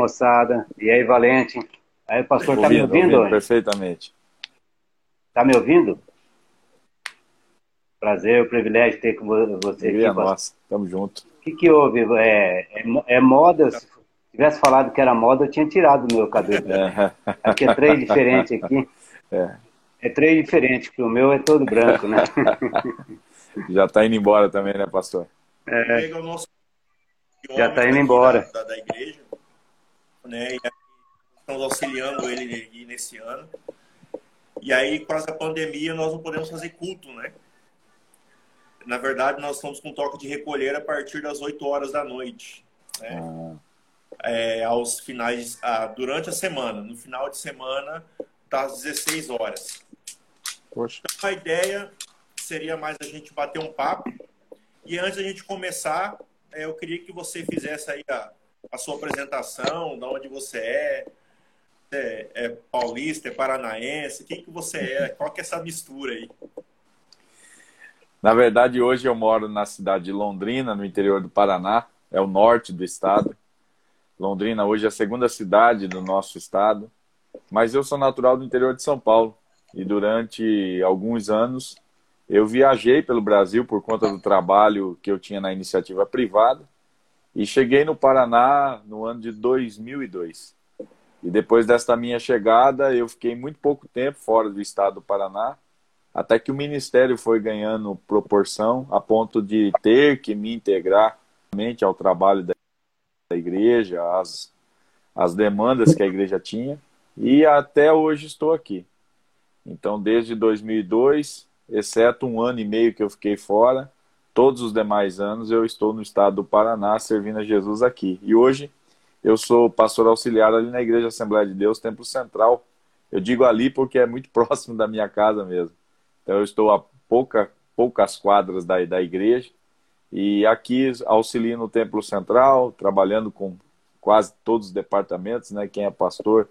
moçada. E aí, Valente? Aí, pastor, está me ouvindo? ouvindo perfeitamente. Está me ouvindo? Prazer, o privilégio de ter com você aqui. É nossa, tamo junto. O que, que houve? É, é, é, moda? Se tivesse falado que era moda, eu tinha tirado o meu cabelo. É. Aqui é três diferente aqui. É. É três diferente, porque o meu é todo branco, né? Já está indo embora também, né, pastor? É. Já está indo embora. Da, da, igreja, né? E estamos auxiliando ele nesse ano. E aí, com essa pandemia, nós não podemos fazer culto, né? Na verdade, nós estamos com toque de recolher a partir das 8 horas da noite. Né? Ah. É, aos finais, ah, durante a semana. No final de semana, tá às 16 horas. Poxa. Então, a ideia seria mais a gente bater um papo. E antes da gente começar, é, eu queria que você fizesse aí a, a sua apresentação, de onde você é, é, é, paulista, é paranaense, quem que você é, qual que é essa mistura aí? Na verdade, hoje eu moro na cidade de Londrina, no interior do Paraná, é o norte do estado. Londrina hoje é a segunda cidade do nosso estado, mas eu sou natural do interior de São Paulo e durante alguns anos eu viajei pelo Brasil por conta do trabalho que eu tinha na iniciativa privada e cheguei no Paraná no ano de 2002. E depois desta minha chegada, eu fiquei muito pouco tempo fora do estado do Paraná até que o ministério foi ganhando proporção a ponto de ter que me integrar ao trabalho da igreja, as, as demandas que a igreja tinha, e até hoje estou aqui. Então, desde 2002, exceto um ano e meio que eu fiquei fora, todos os demais anos eu estou no estado do Paraná servindo a Jesus aqui. E hoje eu sou pastor auxiliar ali na Igreja Assembleia de Deus, Templo Central. Eu digo ali porque é muito próximo da minha casa mesmo. Então, eu estou a pouca, poucas quadras da, da igreja e aqui auxilio no Templo Central, trabalhando com quase todos os departamentos, né? Quem é pastor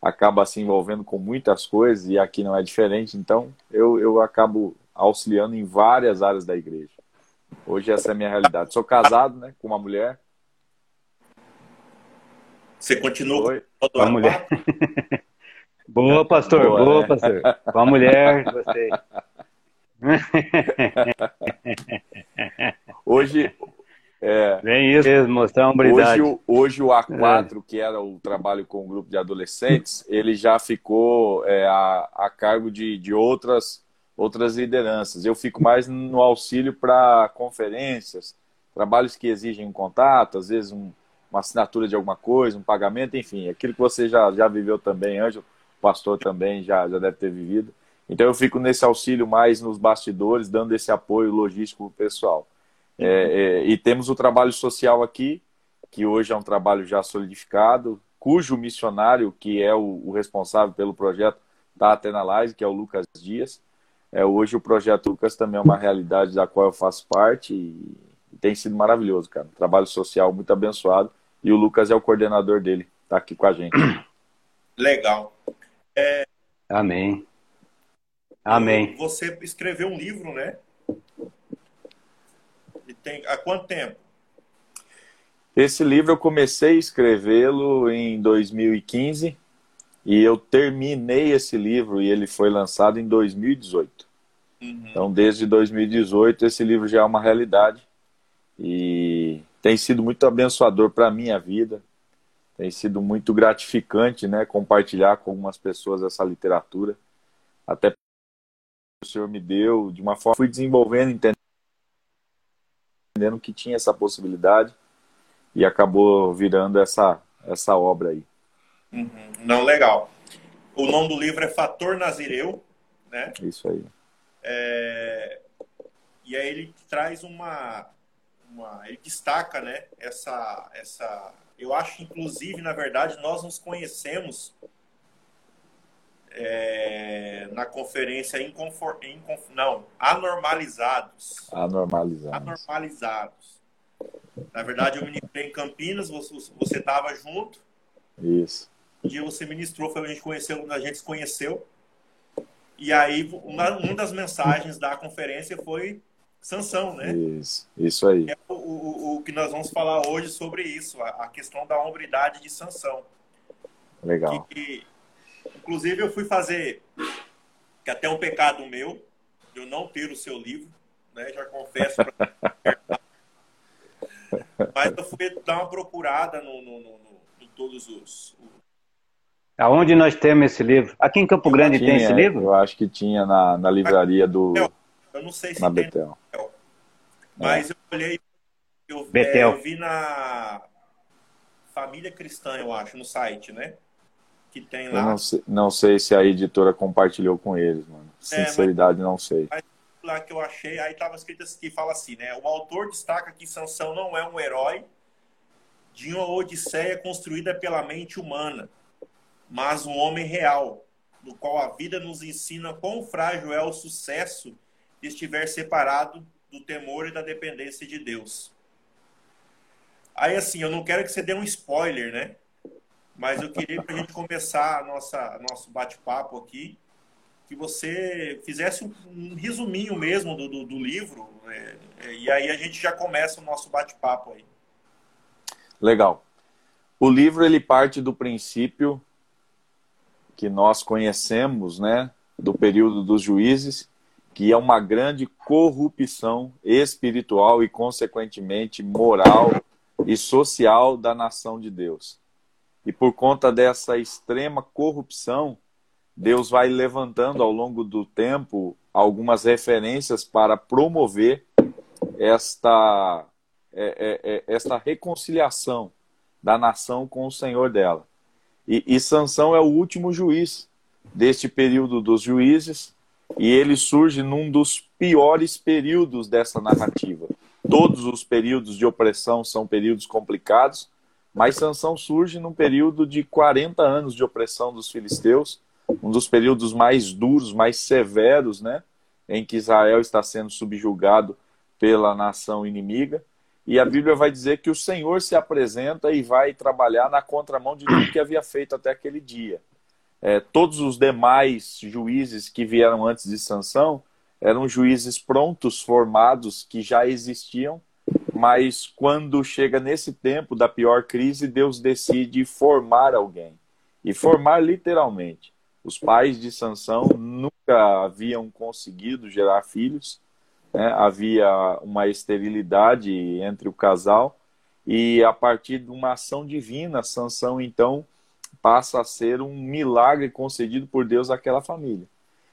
acaba se envolvendo com muitas coisas e aqui não é diferente. Então, eu, eu acabo auxiliando em várias áreas da igreja. Hoje essa é a minha realidade. Sou casado, né, com uma mulher. Você continua com a mulher? Boa, pastor. Boa, boa né? pastor. Com a mulher, gostei. Hoje. É, Vem isso mesmo, mostrar hombridade. Hoje, hoje o A4, é. que era o trabalho com o grupo de adolescentes, ele já ficou é, a, a cargo de, de outras, outras lideranças. Eu fico mais no auxílio para conferências, trabalhos que exigem um contato, às vezes um, uma assinatura de alguma coisa, um pagamento, enfim, aquilo que você já, já viveu também, Ângelo pastor também já, já deve ter vivido. Então eu fico nesse auxílio mais nos bastidores, dando esse apoio logístico pessoal. É, é, e temos o trabalho social aqui, que hoje é um trabalho já solidificado, cujo missionário, que é o, o responsável pelo projeto da Atenalize, que é o Lucas Dias. É, hoje o projeto Lucas também é uma realidade da qual eu faço parte e, e tem sido maravilhoso, cara. Um trabalho social muito abençoado. E o Lucas é o coordenador dele, está aqui com a gente. Legal. É, Amém. Amém. Você escreveu um livro, né? E tem, há quanto tempo? Esse livro eu comecei a escrevê-lo em 2015 e eu terminei esse livro e ele foi lançado em 2018. Uhum. Então, desde 2018, esse livro já é uma realidade e tem sido muito abençoador para a minha vida, tem sido muito gratificante, né, compartilhar com algumas pessoas essa literatura. Até o Senhor me deu, de uma forma, fui desenvolvendo, entendendo que tinha essa possibilidade e acabou virando essa, essa obra aí. Uhum. Não, legal. O nome do livro é Fator Nazireu, né? Isso aí. É... E aí ele traz uma, uma, ele destaca, né? Essa, essa eu acho, inclusive, na verdade, nós nos conhecemos é, na conferência Inconfor, Inconf, não, Anormalizados. Anormalizados. Anormalizados. Na verdade, eu ministrei em Campinas, você estava junto. Isso. Um dia você ministrou, foi a gente conheceu, a gente se conheceu. E aí, uma, uma das mensagens da conferência foi Sansão, né? Isso, isso aí. É o, o, o, que nós vamos falar hoje sobre isso, a, a questão da hombridade de Sansão. Legal. Que, inclusive, eu fui fazer, que até é um pecado meu, eu não ter o seu livro, né? Já confesso. Pra... Mas eu fui dar uma procurada no, no, no, no em todos os. Aonde nós temos esse livro? Aqui em Campo Grande tinha, tem esse livro? Eu acho que tinha na, na livraria do. Eu não sei se na tem. Betel. Mas é. eu olhei, eu, é, eu vi na Família Cristã, eu acho, no site, né? Que tem lá. Eu não sei, não sei se a editora compartilhou com eles, mano. Sinceridade, é, mas, não sei. Mas lá que eu achei, aí tava escrito que fala assim, né? O autor destaca que Sansão não é um herói de uma odisseia construída pela mente humana, mas um homem real, no qual a vida nos ensina quão frágil é o sucesso de estiver separado do temor e da dependência de Deus. Aí, assim, eu não quero que você dê um spoiler, né? Mas eu queria, para a gente começar a nossa, nosso bate-papo aqui, que você fizesse um, um resuminho mesmo do, do, do livro, é, é, e aí a gente já começa o nosso bate-papo aí. Legal. O livro ele parte do princípio que nós conhecemos, né, do período dos juízes, que é uma grande corrupção espiritual e, consequentemente, moral e social da nação de Deus. E por conta dessa extrema corrupção, Deus vai levantando ao longo do tempo algumas referências para promover esta, é, é, é, esta reconciliação da nação com o Senhor dela. E, e Sansão é o último juiz deste período dos juízes, e ele surge num dos piores períodos dessa narrativa. Todos os períodos de opressão são períodos complicados, mas Sansão surge num período de 40 anos de opressão dos filisteus, um dos períodos mais duros, mais severos, né, em que Israel está sendo subjugado pela nação inimiga. E a Bíblia vai dizer que o Senhor se apresenta e vai trabalhar na contramão de tudo que havia feito até aquele dia. É, todos os demais juízes que vieram antes de Sansão eram juízes prontos, formados, que já existiam, mas quando chega nesse tempo da pior crise, Deus decide formar alguém. E formar literalmente. Os pais de Sansão nunca haviam conseguido gerar filhos, né? havia uma esterilidade entre o casal, e a partir de uma ação divina, Sansão então passa a ser um milagre concedido por Deus àquela família.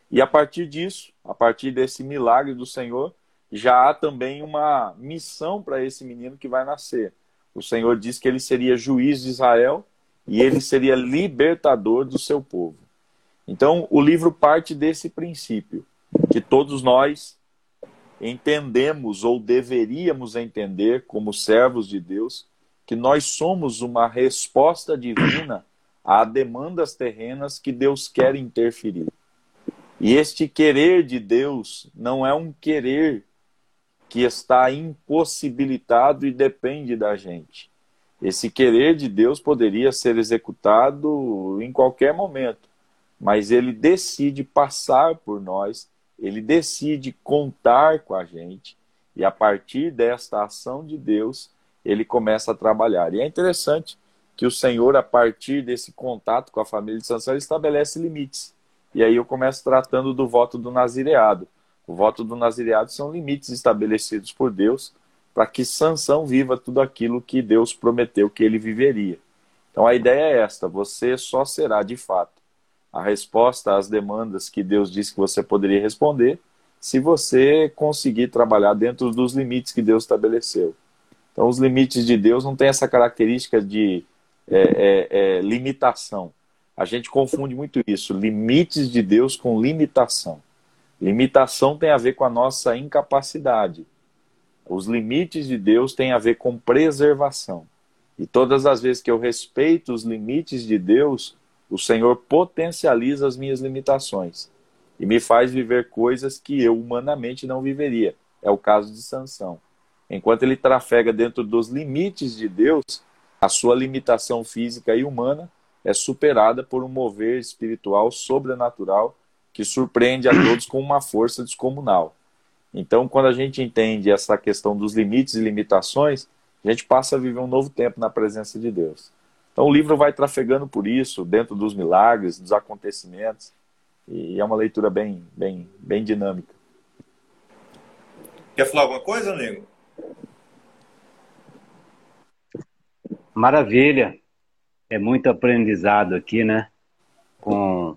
E a partir disso, a partir desse milagre do Senhor, já há também uma missão para esse menino que vai nascer. O Senhor diz que ele seria juiz de Israel e ele seria libertador do seu povo. Então, o livro parte desse princípio, que todos nós entendemos ou deveríamos entender como servos de Deus, que nós somos uma resposta divina a demandas terrenas que Deus quer interferir. E este querer de Deus não é um querer que está impossibilitado e depende da gente. Esse querer de Deus poderia ser executado em qualquer momento, mas ele decide passar por nós, ele decide contar com a gente, e a partir desta ação de Deus, ele começa a trabalhar. E é interessante que o Senhor, a partir desse contato com a família de Sansão, estabelece limites. E aí eu começo tratando do voto do nazireado. O voto do nazireado são limites estabelecidos por Deus para que Sansão viva tudo aquilo que Deus prometeu que ele viveria. Então a ideia é esta: você só será de fato a resposta às demandas que Deus disse que você poderia responder, se você conseguir trabalhar dentro dos limites que Deus estabeleceu. Então os limites de Deus não têm essa característica de é, é, é, limitação. A gente confunde muito isso, limites de Deus com limitação. Limitação tem a ver com a nossa incapacidade. Os limites de Deus têm a ver com preservação. E todas as vezes que eu respeito os limites de Deus, o Senhor potencializa as minhas limitações e me faz viver coisas que eu humanamente não viveria. É o caso de Sansão. Enquanto ele trafega dentro dos limites de Deus, a sua limitação física e humana é superada por um mover espiritual sobrenatural que surpreende a todos com uma força descomunal. Então, quando a gente entende essa questão dos limites e limitações, a gente passa a viver um novo tempo na presença de Deus. Então, o livro vai trafegando por isso, dentro dos milagres, dos acontecimentos, e é uma leitura bem, bem, bem dinâmica. Quer falar alguma coisa, Nego? Maravilha. É muito aprendizado aqui, né? Com,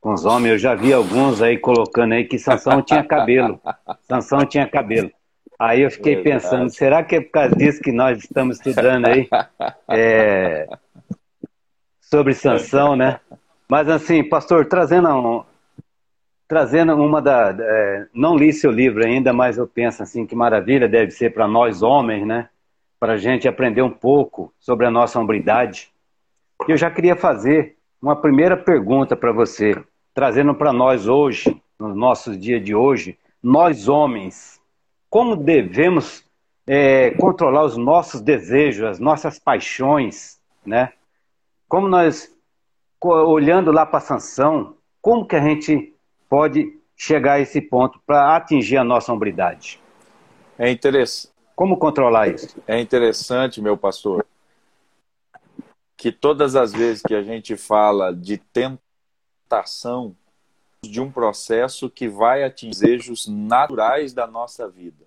com os homens. Eu já vi alguns aí colocando aí que Sansão tinha cabelo. Sansão tinha cabelo. Aí eu fiquei Verdade. pensando, será que é por causa disso que nós estamos estudando aí? É, sobre Sansão, né? Mas assim, pastor, trazendo um, trazendo uma da. É, não li seu livro ainda, mas eu penso assim que maravilha deve ser para nós homens, né? Para a gente aprender um pouco sobre a nossa hombridade. E eu já queria fazer uma primeira pergunta para você, trazendo para nós hoje, no nosso dia de hoje, nós homens, como devemos é, controlar os nossos desejos, as nossas paixões, né? Como nós, olhando lá para a sanção, como que a gente pode chegar a esse ponto para atingir a nossa hombridade? É interessante. Como controlar isso? É interessante, meu pastor, que todas as vezes que a gente fala de tentação, de um processo que vai atingir desejos naturais da nossa vida.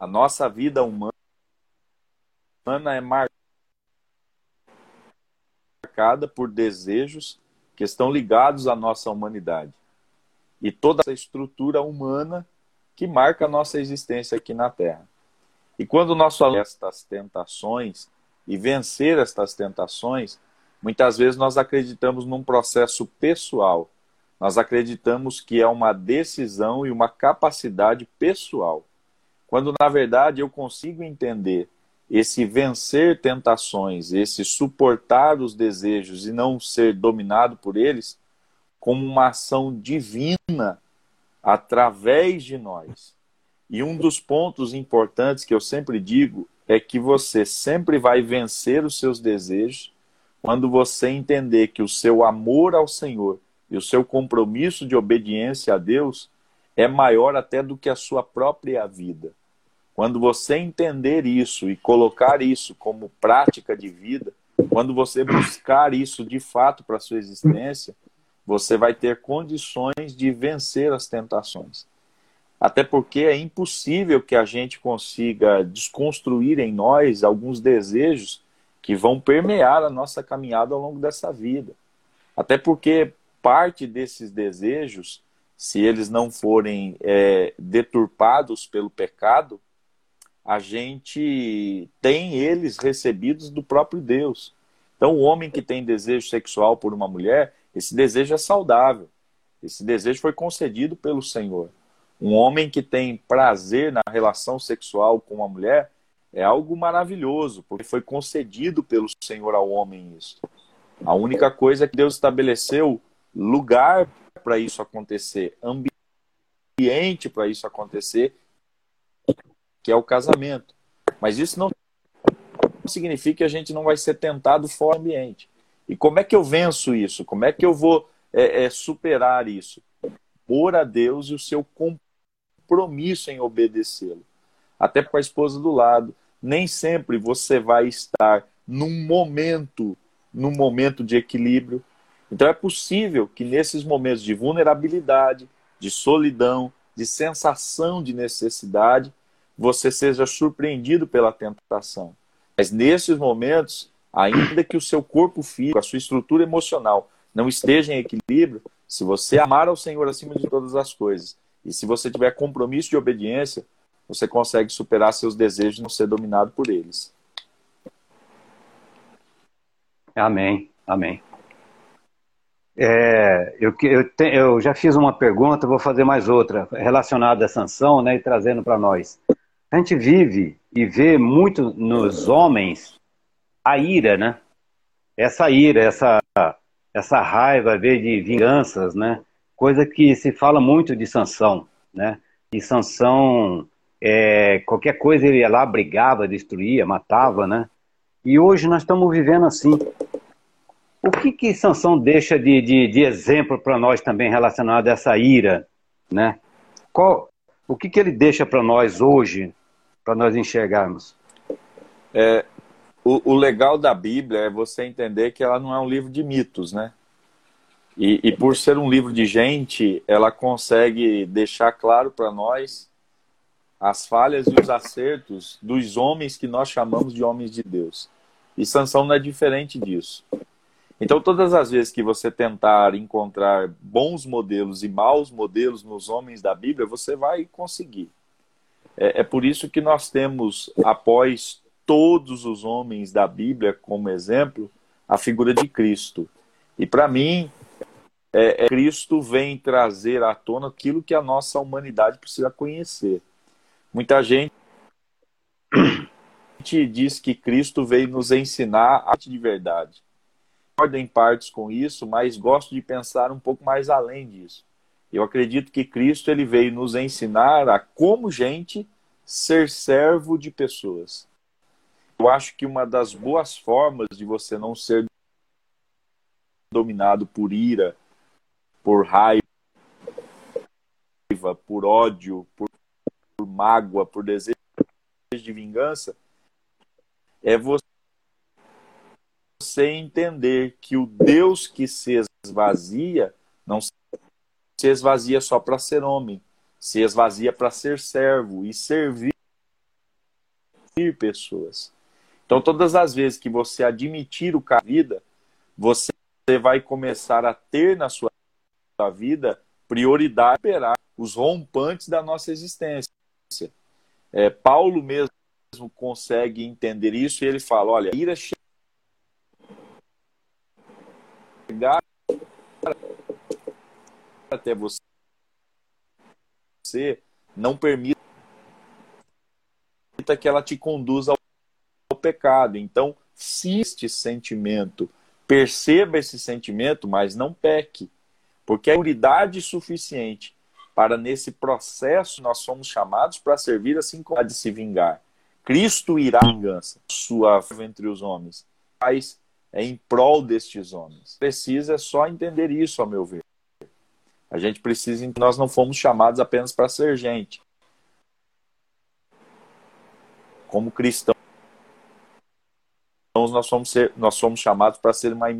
A nossa vida humana é marcada por desejos que estão ligados à nossa humanidade e toda essa estrutura humana que marca a nossa existência aqui na Terra. E quando nós falamos estas tentações e vencer estas tentações, muitas vezes nós acreditamos num processo pessoal. Nós acreditamos que é uma decisão e uma capacidade pessoal. Quando na verdade eu consigo entender esse vencer tentações, esse suportar os desejos e não ser dominado por eles, como uma ação divina através de nós. E um dos pontos importantes que eu sempre digo é que você sempre vai vencer os seus desejos quando você entender que o seu amor ao Senhor e o seu compromisso de obediência a Deus é maior até do que a sua própria vida. Quando você entender isso e colocar isso como prática de vida, quando você buscar isso de fato para sua existência, você vai ter condições de vencer as tentações. Até porque é impossível que a gente consiga desconstruir em nós alguns desejos que vão permear a nossa caminhada ao longo dessa vida. Até porque parte desses desejos, se eles não forem é, deturpados pelo pecado, a gente tem eles recebidos do próprio Deus. Então, o homem que tem desejo sexual por uma mulher, esse desejo é saudável. Esse desejo foi concedido pelo Senhor. Um homem que tem prazer na relação sexual com uma mulher é algo maravilhoso, porque foi concedido pelo Senhor ao homem isso. A única coisa é que Deus estabeleceu lugar para isso acontecer, ambiente para isso acontecer, que é o casamento. Mas isso não significa que a gente não vai ser tentado fora do ambiente. E como é que eu venço isso? Como é que eu vou é, é, superar isso? Por a Deus e o seu compromisso em obedecê-lo. Até para a esposa do lado. Nem sempre você vai estar num momento, num momento de equilíbrio. Então é possível que nesses momentos de vulnerabilidade, de solidão, de sensação de necessidade, você seja surpreendido pela tentação. Mas nesses momentos, ainda que o seu corpo físico, a sua estrutura emocional não esteja em equilíbrio, se você amar ao Senhor acima de todas as coisas e se você tiver compromisso de obediência, você consegue superar seus desejos e não ser dominado por eles. Amém, amém. É, eu, eu, te, eu, já fiz uma pergunta, vou fazer mais outra, relacionada à sanção, né, e trazendo para nós. A gente vive e vê muito nos homens a ira, né? Essa ira, essa, essa raiva, de vinganças, né? Coisa que se fala muito de Sansão, né? E Sansão, é, qualquer coisa ele ia lá, brigava, destruía, matava, né? E hoje nós estamos vivendo assim. O que que Sansão deixa de, de, de exemplo para nós também relacionado a essa ira, né? Qual, o que, que ele deixa para nós hoje, para nós enxergarmos? É, o, o, legal da Bíblia é você entender que ela não é um livro de mitos, né? E, e por ser um livro de gente, ela consegue deixar claro para nós as falhas e os acertos dos homens que nós chamamos de homens de Deus. E Sansão não é diferente disso. Então, todas as vezes que você tentar encontrar bons modelos e maus modelos nos homens da Bíblia, você vai conseguir. É, é por isso que nós temos, após todos os homens da Bíblia como exemplo a figura de Cristo. E para mim, é, é, Cristo vem trazer à tona aquilo que a nossa humanidade precisa conhecer. Muita gente diz que Cristo veio nos ensinar a arte de verdade. Concordo em partes com isso, mas gosto de pensar um pouco mais além disso. Eu acredito que Cristo ele veio nos ensinar a como gente ser servo de pessoas. Eu acho que uma das boas formas de você não ser dominado por ira, por raiva, por ódio, por, por mágoa, por desejo de vingança, é você entender que o Deus que se esvazia não se esvazia só para ser homem, se esvazia para ser servo e servir pessoas. Então, todas as vezes que você admitir o a vida, você vai começar a ter na sua vida prioridade esperar os rompantes da nossa existência. É, Paulo mesmo consegue entender isso e ele fala: olha, ira chegar até você, não permita que ela te conduza ao pecado. Então, se este sentimento, perceba esse sentimento, mas não peque, porque é unidade suficiente para nesse processo nós somos chamados para servir assim como a de se vingar. Cristo irá vingança, sua entre os homens, mas é em prol destes homens. Precisa só entender isso, ao meu ver. A gente precisa, nós não fomos chamados apenas para ser gente. Como cristãos nós somos, ser, nós somos chamados para ser uma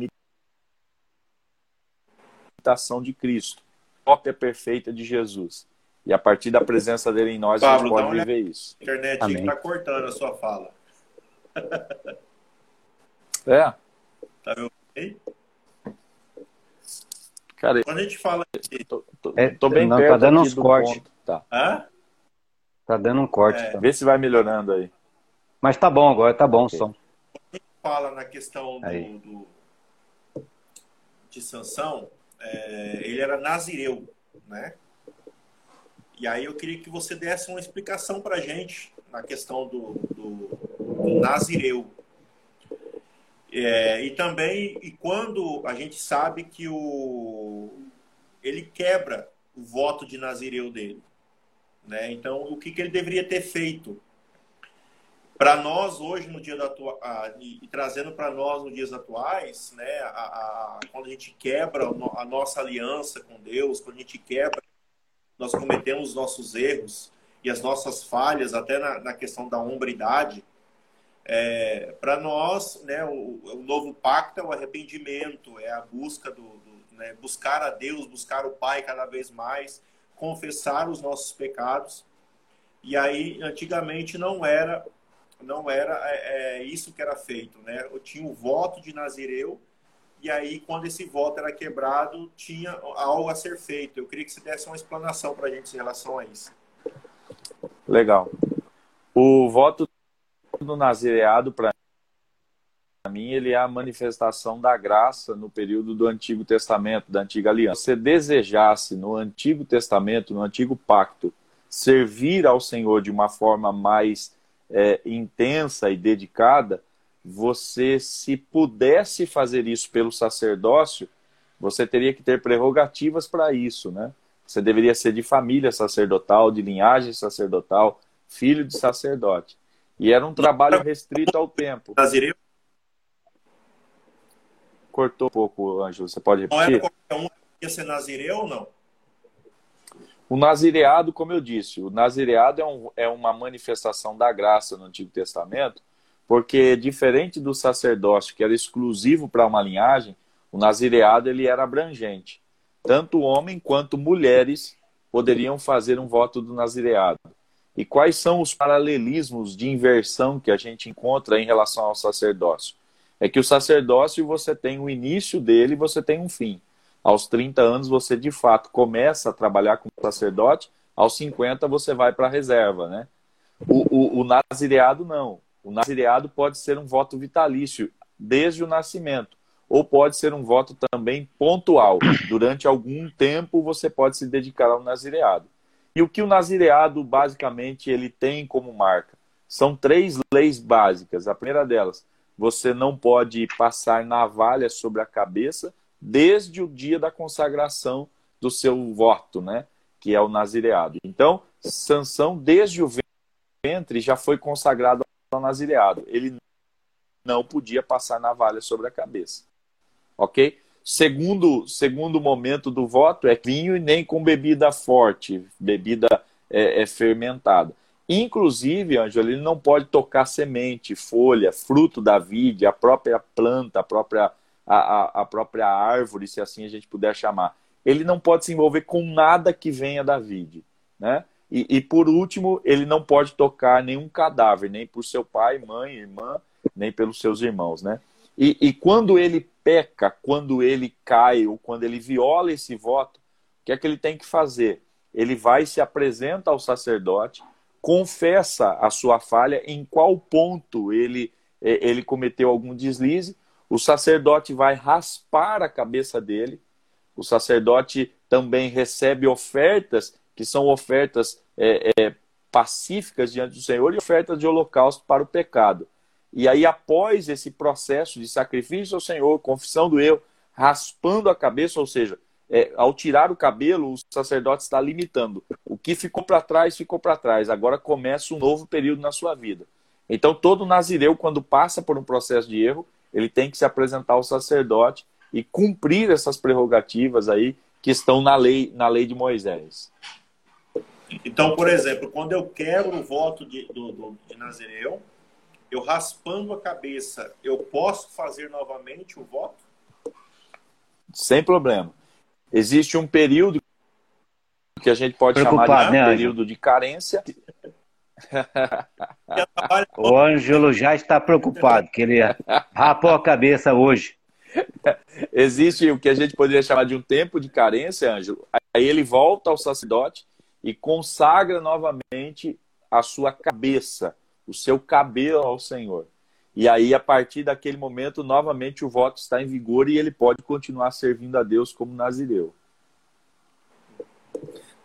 imitação de Cristo, cópia perfeita de Jesus. E a partir da presença dele em nós, Pablo, a gente pode viver isso. A internet está cortando a sua fala. É. Tá vendo aí? Cara, quando a gente fala. Tô, tô, é, tô bem não, perto. Tá dando uns cortes. Tá. Hã? Tá dando um corte. É. Tá. Vê se vai melhorando aí. Mas tá bom agora, tá bom o som fala na questão do, do de Sansão, é, ele era nazireu, né? E aí eu queria que você desse uma explicação para gente na questão do, do, do nazireu. É, e também, e quando a gente sabe que o, ele quebra o voto de nazireu dele. Né? Então, o que, que ele deveria ter feito? para nós hoje no dia da atua... e, e, trazendo para nós nos dias atuais, né, a, a, quando a gente quebra a nossa aliança com Deus, quando a gente quebra, nós cometemos os nossos erros e as nossas falhas, até na, na questão da hombridade. É, para nós, né, o, o, novo pacto é o arrependimento, é a busca do, do né, buscar a Deus, buscar o Pai cada vez mais, confessar os nossos pecados. E aí, antigamente não era não era é, é, isso que era feito, né? Eu tinha o voto de Nazireu e aí quando esse voto era quebrado tinha algo a ser feito. Eu queria que você desse uma explanação para a gente em relação a isso. Legal. O voto do nazireado para mim ele é a manifestação da graça no período do Antigo Testamento, da Antiga Aliança. Se você desejasse no Antigo Testamento, no Antigo Pacto, servir ao Senhor de uma forma mais é, intensa e dedicada, você, se pudesse fazer isso pelo sacerdócio, você teria que ter prerrogativas para isso, né? Você deveria ser de família sacerdotal, de linhagem sacerdotal, filho de sacerdote. E era um trabalho restrito ao tempo. Nazireu? Cortou um pouco, Ângelo. Você pode repetir? Não era qualquer um ia ser nazireu ou não? O nazireado, como eu disse, o nazireado é, um, é uma manifestação da graça no Antigo Testamento, porque diferente do sacerdócio, que era exclusivo para uma linhagem, o nazireado ele era abrangente. Tanto homem quanto mulheres poderiam fazer um voto do nazireado. E quais são os paralelismos de inversão que a gente encontra em relação ao sacerdócio? É que o sacerdócio você tem o início dele você tem um fim. Aos 30 anos você de fato começa a trabalhar como sacerdote, aos 50 você vai para a reserva, né? O, o, o nazireado não. O nazireado pode ser um voto vitalício desde o nascimento, ou pode ser um voto também pontual. Durante algum tempo você pode se dedicar ao nazireado. E o que o nazireado basicamente ele tem como marca? São três leis básicas. A primeira delas, você não pode passar navalha sobre a cabeça desde o dia da consagração do seu voto, né? Que é o nazireado. Então, Sansão, desde o ventre, já foi consagrado ao nazireado. Ele não podia passar navalha sobre a cabeça. Ok? Segundo, segundo momento do voto é vinho e nem com bebida forte, bebida é, é fermentada. Inclusive, Ângelo, ele não pode tocar semente, folha, fruto da vide, a própria planta, a própria a, a, própria árvore, se assim a gente puder chamar. Ele não pode se envolver com nada que venha da vide. Né? E, e, por último, ele não pode tocar nenhum cadáver, nem por seu pai, mãe, irmã, nem pelos seus irmãos. Né? E, e quando ele peca, quando ele cai ou quando ele viola esse voto, o que é que ele tem que fazer? Ele vai se apresenta ao sacerdote, confessa a sua falha, em qual ponto ele, ele cometeu algum deslize, o sacerdote vai raspar a cabeça dele. O sacerdote também recebe ofertas, que são ofertas é, é, pacíficas diante do Senhor e ofertas de holocausto para o pecado. E aí, após esse processo de sacrifício ao Senhor, confissão do eu, raspando a cabeça, ou seja, é, ao tirar o cabelo, o sacerdote está limitando. O que ficou para trás, ficou para trás. Agora começa um novo período na sua vida. Então, todo nazireu, quando passa por um processo de erro, ele tem que se apresentar ao sacerdote e cumprir essas prerrogativas aí que estão na lei, na lei de Moisés. Então, por exemplo, quando eu quero o voto de, do, do, de Nazireu, eu raspando a cabeça, eu posso fazer novamente o voto? Sem problema. Existe um período que a gente pode chamar de né, período de carência, o Ângelo já está preocupado, que ele rapou a cabeça hoje. Existe o que a gente poderia chamar de um tempo de carência, Ângelo. Aí ele volta ao sacerdote e consagra novamente a sua cabeça, o seu cabelo ao Senhor. E aí, a partir daquele momento, novamente o voto está em vigor e ele pode continuar servindo a Deus como nazireu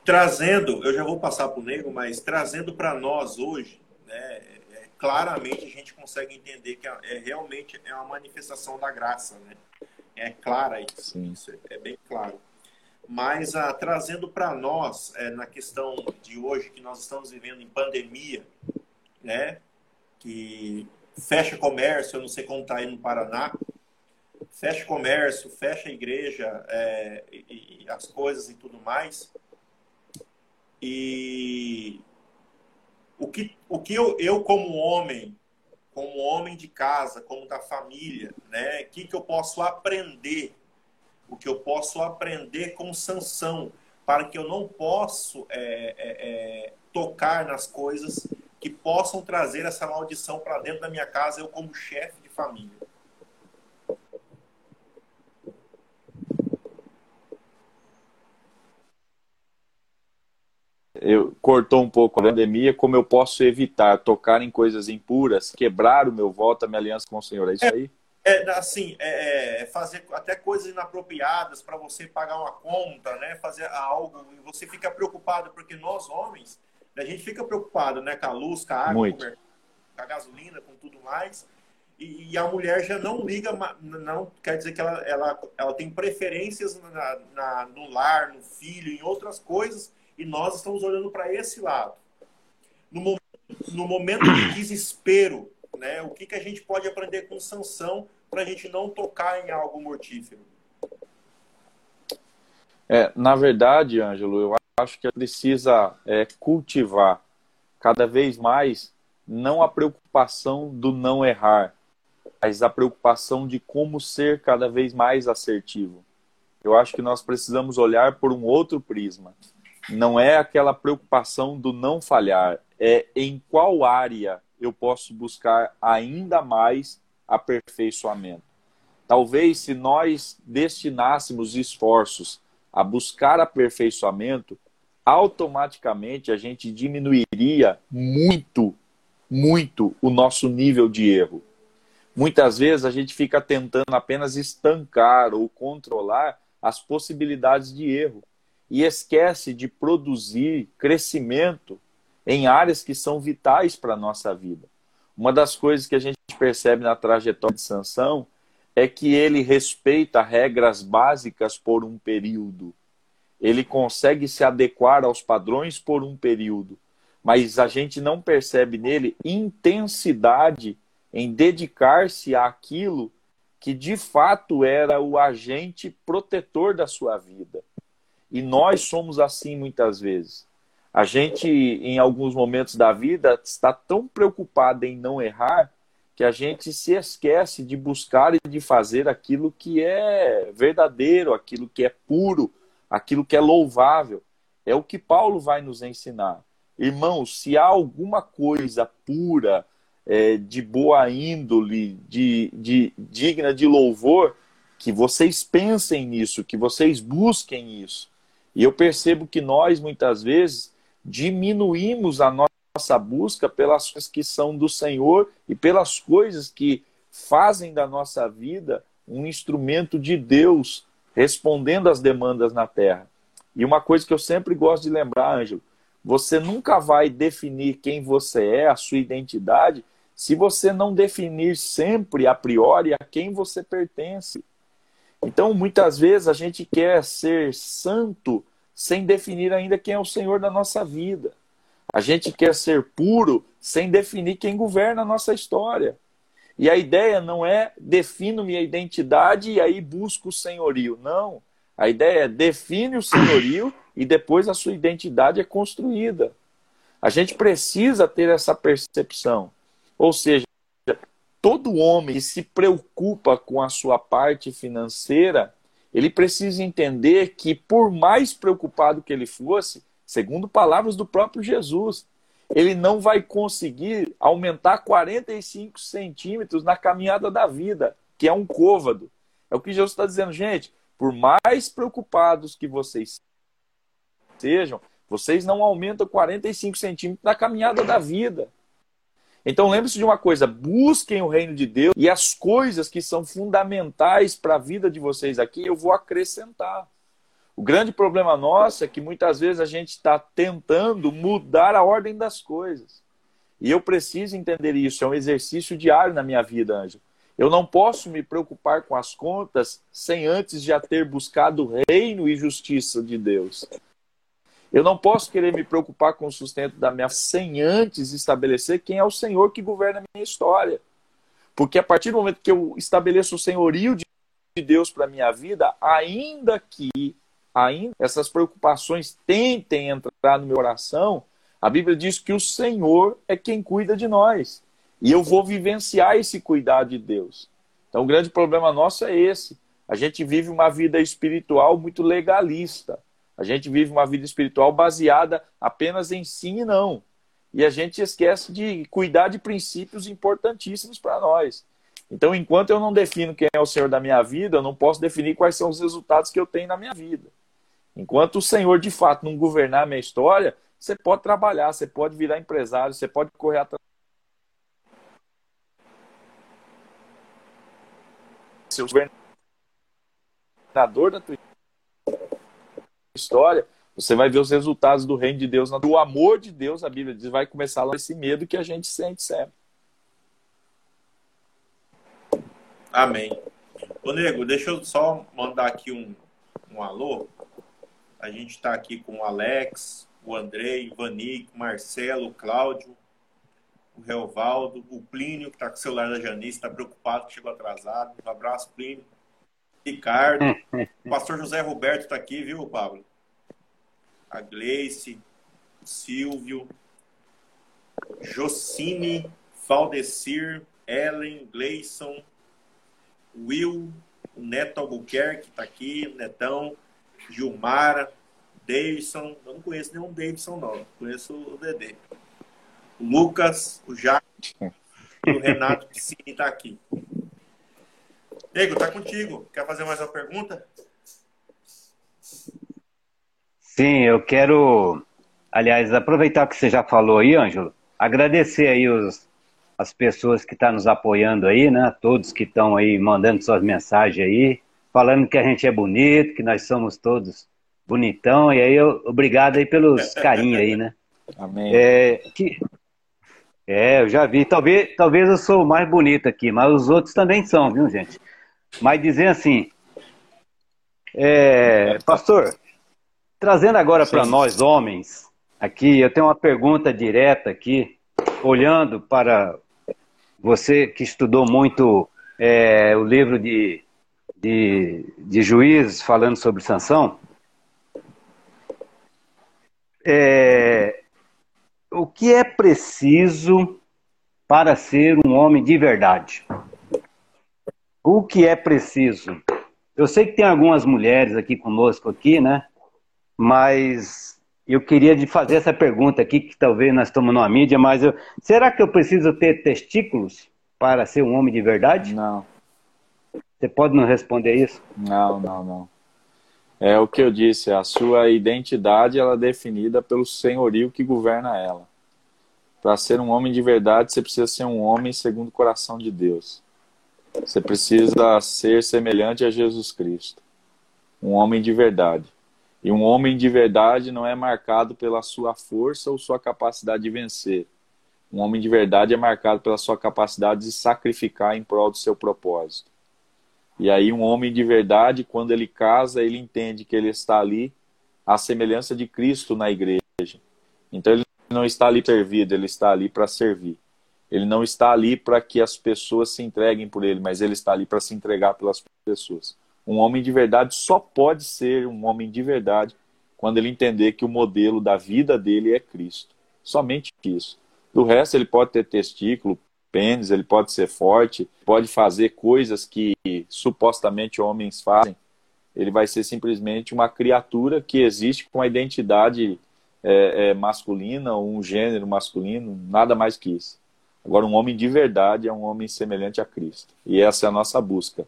trazendo, eu já vou passar para o Nego, mas trazendo para nós hoje, né, é, claramente a gente consegue entender que é, é, realmente é uma manifestação da graça, né? É clara isso, Sim. isso é, é bem claro. Mas ah, trazendo para nós, é, na questão de hoje, que nós estamos vivendo em pandemia, né? Que fecha comércio, eu não sei como está aí no Paraná, fecha comércio, fecha igreja, é, e, e as coisas e tudo mais e o que, o que eu, eu como homem, como homem de casa, como da família, né? O que, que eu posso aprender? O que eu posso aprender com sanção para que eu não posso é, é, é, tocar nas coisas que possam trazer essa maldição para dentro da minha casa, eu como chefe de família. eu cortou um pouco a pandemia, como eu posso evitar tocar em coisas impuras, quebrar o meu voto, a minha aliança com o Senhor. É isso aí? É, é assim, é, é fazer até coisas inapropriadas para você pagar uma conta, né? Fazer algo e você fica preocupado porque nós homens, a gente fica preocupado, né? Com a luz, com a água, com a gasolina, com tudo mais. E, e, a mulher já não liga, não quer dizer que ela, ela, ela tem preferências na, na, no lar, no filho, em outras coisas e nós estamos olhando para esse lado. No momento, no momento de desespero, né, o que, que a gente pode aprender com sanção para a gente não tocar em algo mortífero? É, na verdade, Ângelo, eu acho que precisa é, cultivar cada vez mais não a preocupação do não errar, mas a preocupação de como ser cada vez mais assertivo. Eu acho que nós precisamos olhar por um outro prisma. Não é aquela preocupação do não falhar, é em qual área eu posso buscar ainda mais aperfeiçoamento. Talvez se nós destinássemos esforços a buscar aperfeiçoamento, automaticamente a gente diminuiria muito, muito o nosso nível de erro. Muitas vezes a gente fica tentando apenas estancar ou controlar as possibilidades de erro e esquece de produzir crescimento em áreas que são vitais para a nossa vida. Uma das coisas que a gente percebe na trajetória de Sansão é que ele respeita regras básicas por um período. Ele consegue se adequar aos padrões por um período. Mas a gente não percebe nele intensidade em dedicar-se àquilo que de fato era o agente protetor da sua vida. E nós somos assim muitas vezes. A gente, em alguns momentos da vida, está tão preocupado em não errar que a gente se esquece de buscar e de fazer aquilo que é verdadeiro, aquilo que é puro, aquilo que é louvável. É o que Paulo vai nos ensinar. Irmãos, se há alguma coisa pura, é, de boa índole, de, de, digna de louvor, que vocês pensem nisso, que vocês busquem isso. E eu percebo que nós, muitas vezes, diminuímos a nossa busca pelas coisas que são do Senhor e pelas coisas que fazem da nossa vida um instrumento de Deus respondendo às demandas na terra. E uma coisa que eu sempre gosto de lembrar, Ângelo, você nunca vai definir quem você é, a sua identidade, se você não definir sempre a priori a quem você pertence. Então, muitas vezes a gente quer ser santo sem definir ainda quem é o Senhor da nossa vida. A gente quer ser puro sem definir quem governa a nossa história. E a ideia não é defino minha identidade e aí busco o senhorio. Não. A ideia é define o senhorio e depois a sua identidade é construída. A gente precisa ter essa percepção. Ou seja, todo homem que se preocupa com a sua parte financeira, ele precisa entender que, por mais preocupado que ele fosse, segundo palavras do próprio Jesus, ele não vai conseguir aumentar 45 centímetros na caminhada da vida, que é um côvado. É o que Jesus está dizendo, gente. Por mais preocupados que vocês sejam, vocês não aumentam 45 centímetros na caminhada da vida. Então lembre-se de uma coisa: busquem o reino de Deus e as coisas que são fundamentais para a vida de vocês aqui, eu vou acrescentar. O grande problema nosso é que muitas vezes a gente está tentando mudar a ordem das coisas. E eu preciso entender isso, é um exercício diário na minha vida, Ângelo. Eu não posso me preocupar com as contas sem antes já ter buscado o reino e justiça de Deus. Eu não posso querer me preocupar com o sustento da minha sem antes estabelecer quem é o Senhor que governa a minha história. Porque a partir do momento que eu estabeleço o senhorio de Deus para a minha vida, ainda que ainda essas preocupações tentem entrar no meu coração, a Bíblia diz que o Senhor é quem cuida de nós. E eu vou vivenciar esse cuidado de Deus. Então o grande problema nosso é esse. A gente vive uma vida espiritual muito legalista. A gente vive uma vida espiritual baseada apenas em sim e não. E a gente esquece de cuidar de princípios importantíssimos para nós. Então, enquanto eu não defino quem é o Senhor da minha vida, eu não posso definir quais são os resultados que eu tenho na minha vida. Enquanto o Senhor de fato não governar a minha história, você pode trabalhar, você pode virar empresário, você pode correr atrás. Seu governador da tua história, você vai ver os resultados do reino de Deus, do amor de Deus, a Bíblia diz, vai começar lá esse medo que a gente sente sempre. Amém. Ô, Nego, deixa eu só mandar aqui um, um alô. A gente está aqui com o Alex, o Andrei, o Vanick, o Marcelo, o Cláudio, o Reovaldo, o Plínio, que está com o celular da Janice, está preocupado que chegou atrasado. Um abraço, Plínio. Ricardo. o pastor José Roberto está aqui, viu, Pablo? a Gleice, Silvio, Jocine, Valdecir, Ellen, Gleison, Will, o Neto Albuquerque está aqui, o Netão, Gilmara, Davidson, eu não conheço nenhum Davidson não, conheço o Dedê. O Lucas, o Jacques, e o Renato Piscini está aqui. Nego, tá contigo. Quer fazer mais uma pergunta? Sim, eu quero, aliás, aproveitar que você já falou aí, Ângelo, agradecer aí os, as pessoas que estão tá nos apoiando aí, né? Todos que estão aí mandando suas mensagens aí, falando que a gente é bonito, que nós somos todos bonitão, e aí eu, obrigado aí pelos carinhos aí, né? Amém. É, que, é, eu já vi. Talvez, talvez eu sou o mais bonito aqui, mas os outros também são, viu, gente? Mas dizer assim, é, pastor, trazendo agora para nós homens, aqui, eu tenho uma pergunta direta aqui, olhando para você que estudou muito é, o livro de, de, de juízes falando sobre sanção. É, o que é preciso para ser um homem de verdade? O que é preciso? Eu sei que tem algumas mulheres aqui conosco aqui, né? Mas eu queria de fazer essa pergunta aqui, que talvez nós estamos numa mídia, mas eu, será que eu preciso ter testículos para ser um homem de verdade? Não. Você pode nos responder isso? Não, não, não. É o que eu disse, a sua identidade ela é definida pelo senhorio que governa ela. Para ser um homem de verdade, você precisa ser um homem segundo o coração de Deus. Você precisa ser semelhante a Jesus Cristo. Um homem de verdade. E um homem de verdade não é marcado pela sua força ou sua capacidade de vencer. Um homem de verdade é marcado pela sua capacidade de sacrificar em prol do seu propósito. E aí, um homem de verdade, quando ele casa, ele entende que ele está ali à semelhança de Cristo na igreja. Então, ele não está ali servido, ele está ali para servir. Ele não está ali para que as pessoas se entreguem por ele, mas ele está ali para se entregar pelas pessoas. Um homem de verdade só pode ser um homem de verdade quando ele entender que o modelo da vida dele é Cristo. Somente isso. Do resto, ele pode ter testículo, pênis, ele pode ser forte, pode fazer coisas que supostamente homens fazem. Ele vai ser simplesmente uma criatura que existe com a identidade é, é, masculina, um gênero masculino, nada mais que isso. Agora, um homem de verdade é um homem semelhante a Cristo. E essa é a nossa busca.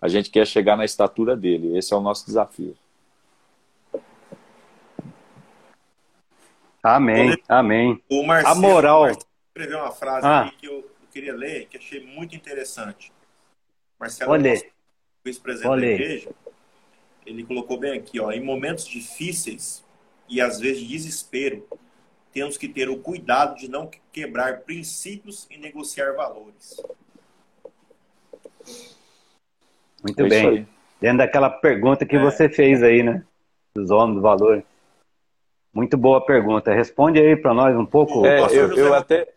A gente quer chegar na estatura dele. Esse é o nosso desafio. Amém, amém. O Marcelo, a moral. escreveu uma frase ah. que eu queria ler, que achei muito interessante. Marcelo, vice-presidente da igreja, ele colocou bem aqui, ó, em momentos difíceis e às vezes de desespero, temos que ter o cuidado de não quebrar princípios e negociar valores. Muito é bem. Dentro daquela pergunta que é. você fez aí, né? Dos homens do valor. Muito boa pergunta. Responde aí para nós um pouco. É, eu, eu até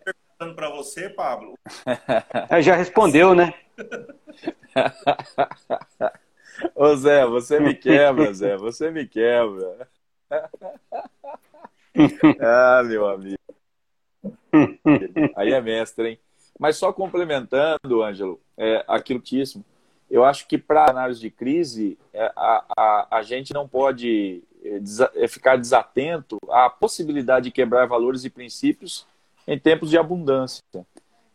perguntando para você, Pablo. É, já respondeu, né? Ô Zé, você me quebra, Zé, você me quebra. ah, meu amigo. Aí é mestre, hein? Mas só complementando, Ângelo, é, aquilo que isso, eu acho que para análise de crise, é, a, a, a gente não pode é, ficar desatento à possibilidade de quebrar valores e princípios em tempos de abundância.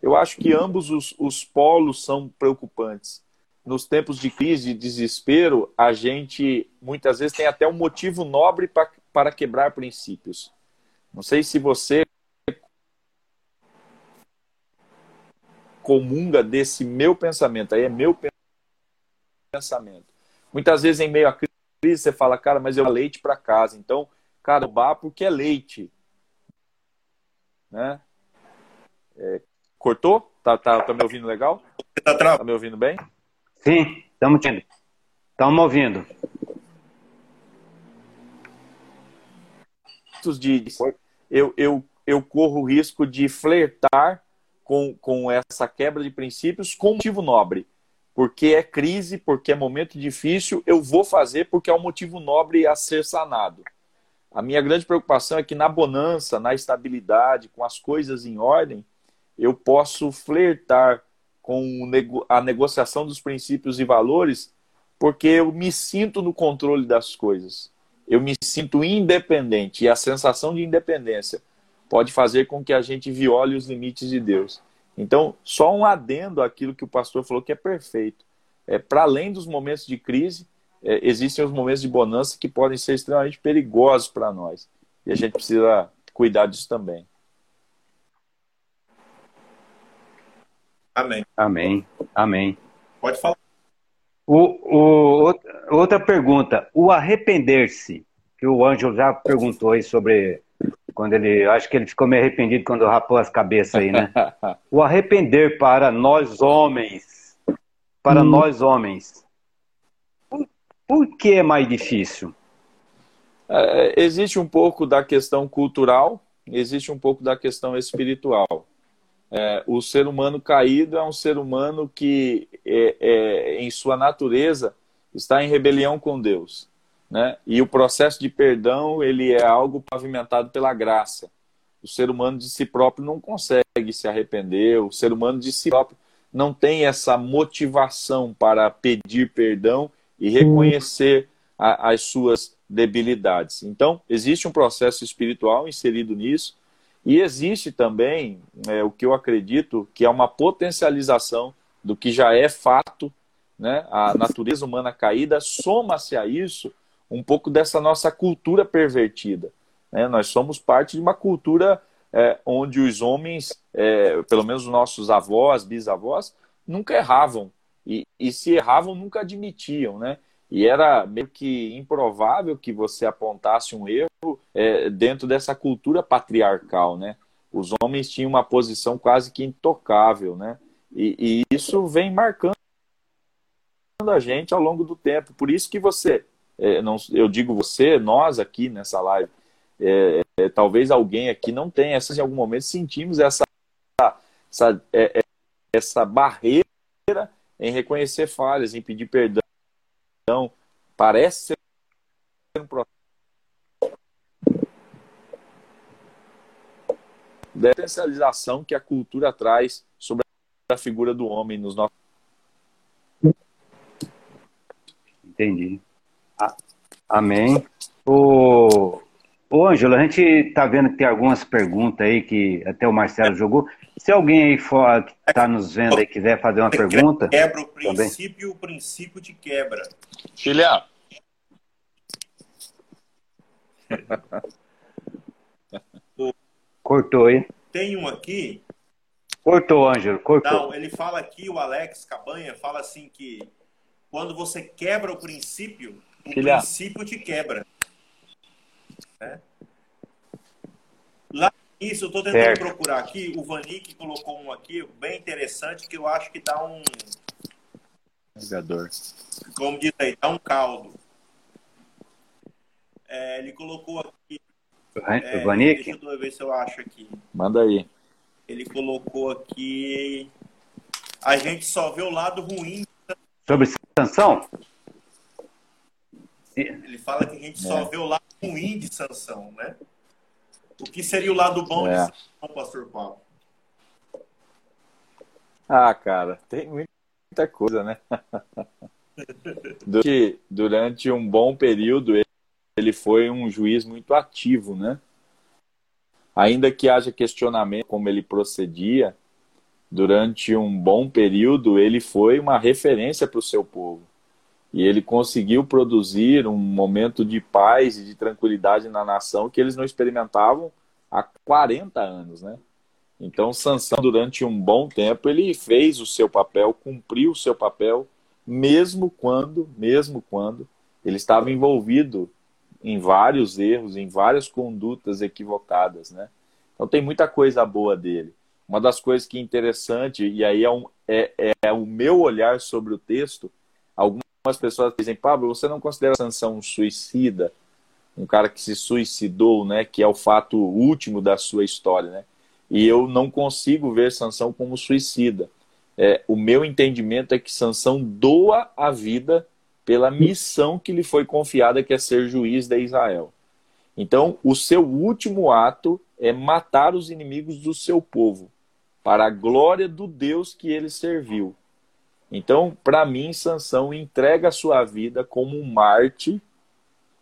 Eu acho que ambos os, os polos são preocupantes. Nos tempos de crise de desespero, a gente muitas vezes tem até um motivo nobre pra, para quebrar princípios. Não sei se você comunga desse meu pensamento, aí é meu pensamento. Muitas vezes em meio à crise você fala, cara, mas eu leite para casa, então, cara, bar porque é leite. Né? É, cortou? Tá, tá, tá me ouvindo legal? Tá, tá me ouvindo bem? Sim, estamos ouvindo. Estamos ouvindo. De, eu, eu, eu corro o risco de flertar com, com essa quebra de princípios com motivo nobre. Porque é crise, porque é momento difícil, eu vou fazer porque é um motivo nobre a ser sanado. A minha grande preocupação é que na bonança, na estabilidade, com as coisas em ordem, eu posso flertar com a negociação dos princípios e valores, porque eu me sinto no controle das coisas. Eu me sinto independente e a sensação de independência pode fazer com que a gente viole os limites de Deus. Então, só um adendo àquilo que o pastor falou que é perfeito. É, Para além dos momentos de crise, é, existem os momentos de bonança que podem ser extremamente perigosos para nós. E a gente precisa cuidar disso também. Amém. Amém. Amém. Pode falar. O, o, outra pergunta. O arrepender-se, que o Ângelo já perguntou aí sobre quando ele. Acho que ele ficou meio arrependido quando rapou as cabeças aí, né? o arrepender para nós homens. Para hum. nós homens por que é mais difícil? É, existe um pouco da questão cultural, existe um pouco da questão espiritual. É, o ser humano caído é um ser humano que, é, é, em sua natureza, está em rebelião com Deus. Né? E o processo de perdão ele é algo pavimentado pela graça. O ser humano de si próprio não consegue se arrepender, o ser humano de si próprio não tem essa motivação para pedir perdão e reconhecer a, as suas debilidades. Então, existe um processo espiritual inserido nisso e existe também é, o que eu acredito que é uma potencialização do que já é fato, né? a natureza humana caída, soma-se a isso um pouco dessa nossa cultura pervertida. Né? Nós somos parte de uma cultura é, onde os homens, é, pelo menos os nossos avós, bisavós, nunca erravam. E, e se erravam, nunca admitiam, né? E era meio que improvável que você apontasse um erro é, dentro dessa cultura patriarcal, né? Os homens tinham uma posição quase que intocável, né? E, e isso vem marcando a gente ao longo do tempo. Por isso que você, é, não, eu digo você, nós aqui nessa live, é, é, talvez alguém aqui não tenha, em algum momento sentimos essa, essa, é, é, essa barreira em reconhecer falhas, em pedir perdão. Parece ser um processo da potencialização que a cultura traz sobre a figura do homem nos nossos. Entendi. Amém. O, Ô, Ângelo, a gente está vendo que tem algumas perguntas aí que até o Marcelo jogou. Se alguém aí fora que está nos vendo aí quiser fazer uma pergunta. Quebra o princípio, também. o princípio te quebra. Filha. Cortou, hein? Tem um aqui. Cortou, Ângelo, cortou. Não, ele fala aqui, o Alex Cabanha fala assim que quando você quebra o princípio, o Filha. princípio te quebra. Né? Lá isso, eu estou tentando certo. procurar aqui. O Vanik colocou um aqui bem interessante que eu acho que dá um. Jogador. Como diz aí, dá um caldo. É, ele colocou aqui. É, o Vanik? Deixa eu ver se eu acho aqui. Manda aí. Ele colocou aqui. A gente só vê o lado ruim. Sobre sanção? Ele fala que a gente é. só vê o lado ruim de sanção, né? O que seria o lado bom é. sanção, pastor Paulo? Ah, cara, tem muita coisa, né? durante, durante um bom período, ele foi um juiz muito ativo, né? Ainda que haja questionamento como ele procedia, durante um bom período, ele foi uma referência para o seu povo. E ele conseguiu produzir um momento de paz e de tranquilidade na nação que eles não experimentavam há 40 anos, né? Então, Sansão, durante um bom tempo, ele fez o seu papel, cumpriu o seu papel, mesmo quando, mesmo quando ele estava envolvido em vários erros, em várias condutas equivocadas, né? Então, tem muita coisa boa dele. Uma das coisas que é interessante, e aí é, um, é, é o meu olhar sobre o texto, algumas pessoas dizem, Pablo, você não considera a sanção um suicida? Um cara que se suicidou, né? Que é o fato último da sua história, né? E eu não consigo ver Sansão como suicida. É, o meu entendimento é que Sansão doa a vida pela missão que lhe foi confiada, que é ser juiz de Israel. Então, o seu último ato é matar os inimigos do seu povo, para a glória do Deus que ele serviu. Então, para mim, Sansão entrega a sua vida como um Marte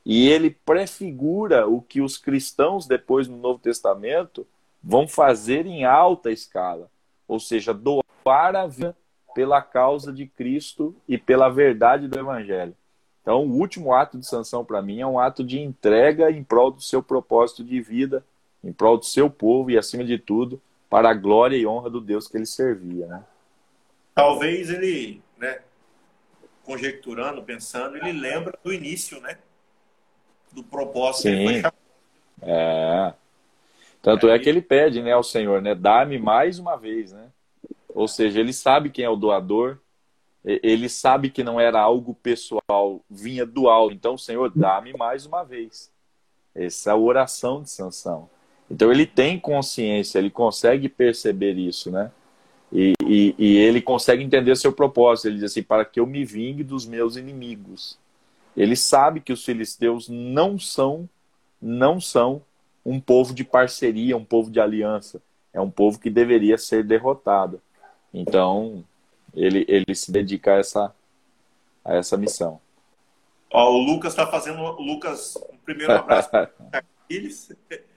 e ele prefigura o que os cristãos depois no Novo Testamento vão fazer em alta escala, ou seja, doar a vida pela causa de Cristo e pela verdade do Evangelho. Então, o último ato de sanção para mim é um ato de entrega em prol do seu propósito de vida, em prol do seu povo e, acima de tudo, para a glória e honra do Deus que ele servia. Né? Talvez ele, né, conjecturando, pensando, ele lembra do início, né? Do propósito Sim. É. Tanto é que ele pede né, ao Senhor, né? Dá-me mais uma vez, né? Ou seja, ele sabe quem é o doador, ele sabe que não era algo pessoal, vinha do alto. Então, Senhor, dá-me mais uma vez. Essa é a oração de Sansão. Então, ele tem consciência, ele consegue perceber isso, né? E, e, e, ele consegue entender seu propósito. Ele diz assim: para que eu me vingue dos meus inimigos. Ele sabe que os filisteus não são, não são um povo de parceria, um povo de aliança. É um povo que deveria ser derrotado. Então, ele, ele se dedica a essa, a essa missão. Ó, o Lucas está fazendo. Lucas, um primeiro abraço.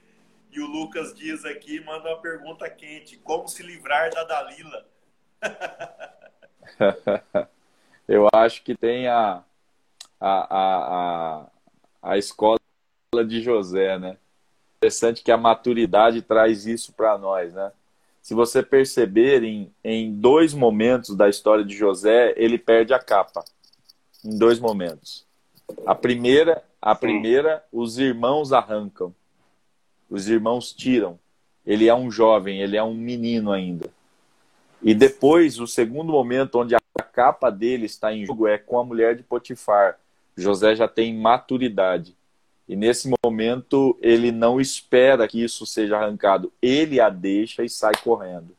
E o Lucas diz aqui, manda uma pergunta quente: como se livrar da Dalila? Eu acho que tem a, a, a, a, a escola de José, né? Interessante que a maturidade traz isso para nós, né? Se você perceber, em, em dois momentos da história de José, ele perde a capa. Em dois momentos. A primeira, a primeira, os irmãos arrancam. Os irmãos tiram. Ele é um jovem, ele é um menino ainda. E depois, o segundo momento onde a capa dele está em jogo é com a mulher de Potifar. José já tem maturidade. E nesse momento ele não espera que isso seja arrancado, ele a deixa e sai correndo.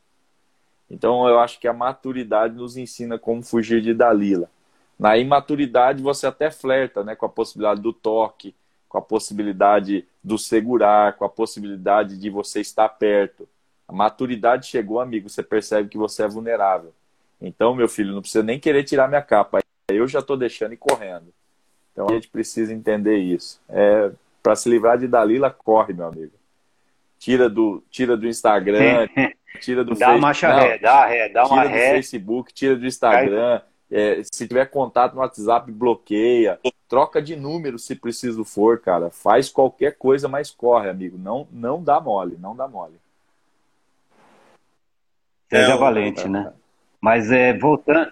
Então eu acho que a maturidade nos ensina como fugir de Dalila. Na imaturidade você até flerta, né, com a possibilidade do toque, com a possibilidade do segurar, com a possibilidade de você estar perto. A maturidade chegou, amigo, você percebe que você é vulnerável. Então, meu filho, não precisa nem querer tirar minha capa. Eu já estou deixando e correndo. Então a gente precisa entender isso. É, Para se livrar de Dalila, corre, meu amigo. Tira do, tira do Instagram, tira do dá Facebook. Uma ré, dá ré, dá uma tira ré. do Facebook, tira do Instagram. É, se tiver contato no WhatsApp, bloqueia. Troca de número se preciso for, cara. Faz qualquer coisa, mas corre, amigo. Não, não dá mole, não dá mole. Seja é, valente, né? Mas é, voltando,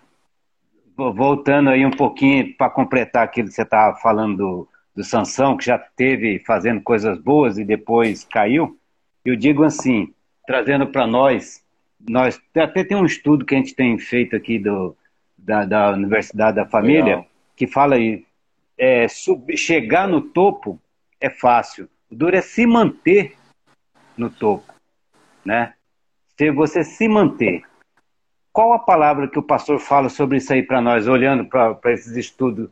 voltando aí um pouquinho para completar aquilo que você estava falando do, do Sansão, que já teve fazendo coisas boas e depois caiu, eu digo assim, trazendo para nós, nós até tem um estudo que a gente tem feito aqui do, da, da Universidade da Família, Legal. que fala aí, é, sub, chegar no topo é fácil, o duro é se manter no topo, né? Se você se manter, qual a palavra que o pastor fala sobre isso aí para nós, olhando para esses estudos?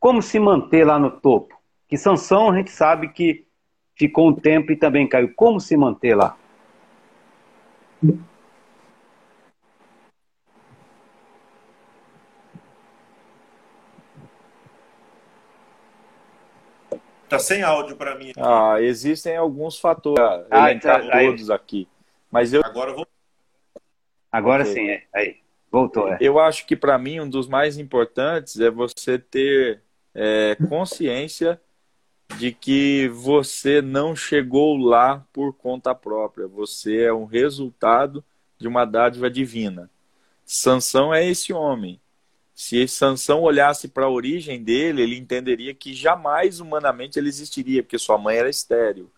Como se manter lá no topo? Que Sansão a gente sabe que ficou um tempo e também caiu. Como se manter lá? Tá sem áudio para mim. Ah, existem alguns fatores. Ah, então, todos aqui. Mas eu agora vou Agora okay. sim, é. Aí, voltou. É. Eu acho que para mim um dos mais importantes é você ter é, consciência de que você não chegou lá por conta própria. Você é um resultado de uma dádiva divina. Sansão é esse homem. Se Sansão olhasse para a origem dele, ele entenderia que jamais humanamente ele existiria, porque sua mãe era estéril.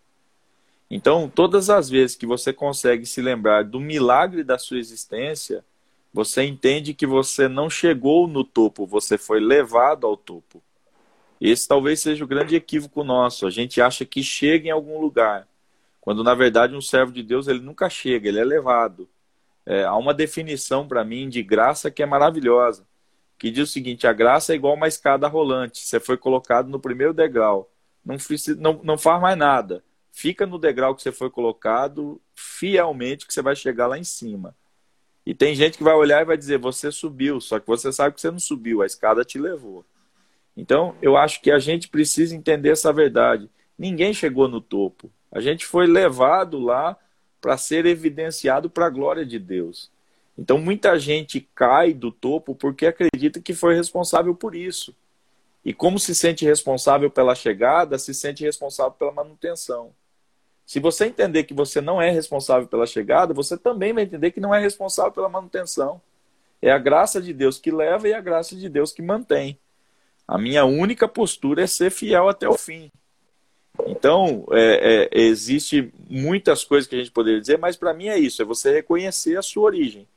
Então, todas as vezes que você consegue se lembrar do milagre da sua existência, você entende que você não chegou no topo, você foi levado ao topo. Esse talvez seja o grande equívoco nosso. A gente acha que chega em algum lugar, quando na verdade um servo de Deus ele nunca chega, ele é levado. É, há uma definição para mim de graça que é maravilhosa, que diz o seguinte: a graça é igual uma escada rolante. Você foi colocado no primeiro degrau. não, não, não faz mais nada. Fica no degrau que você foi colocado fielmente que você vai chegar lá em cima. E tem gente que vai olhar e vai dizer: você subiu, só que você sabe que você não subiu, a escada te levou. Então, eu acho que a gente precisa entender essa verdade. Ninguém chegou no topo. A gente foi levado lá para ser evidenciado para a glória de Deus. Então, muita gente cai do topo porque acredita que foi responsável por isso. E como se sente responsável pela chegada, se sente responsável pela manutenção. Se você entender que você não é responsável pela chegada, você também vai entender que não é responsável pela manutenção. É a graça de Deus que leva e a graça de Deus que mantém. A minha única postura é ser fiel até o fim. Então, é, é, existe muitas coisas que a gente poderia dizer, mas para mim é isso: é você reconhecer a sua origem.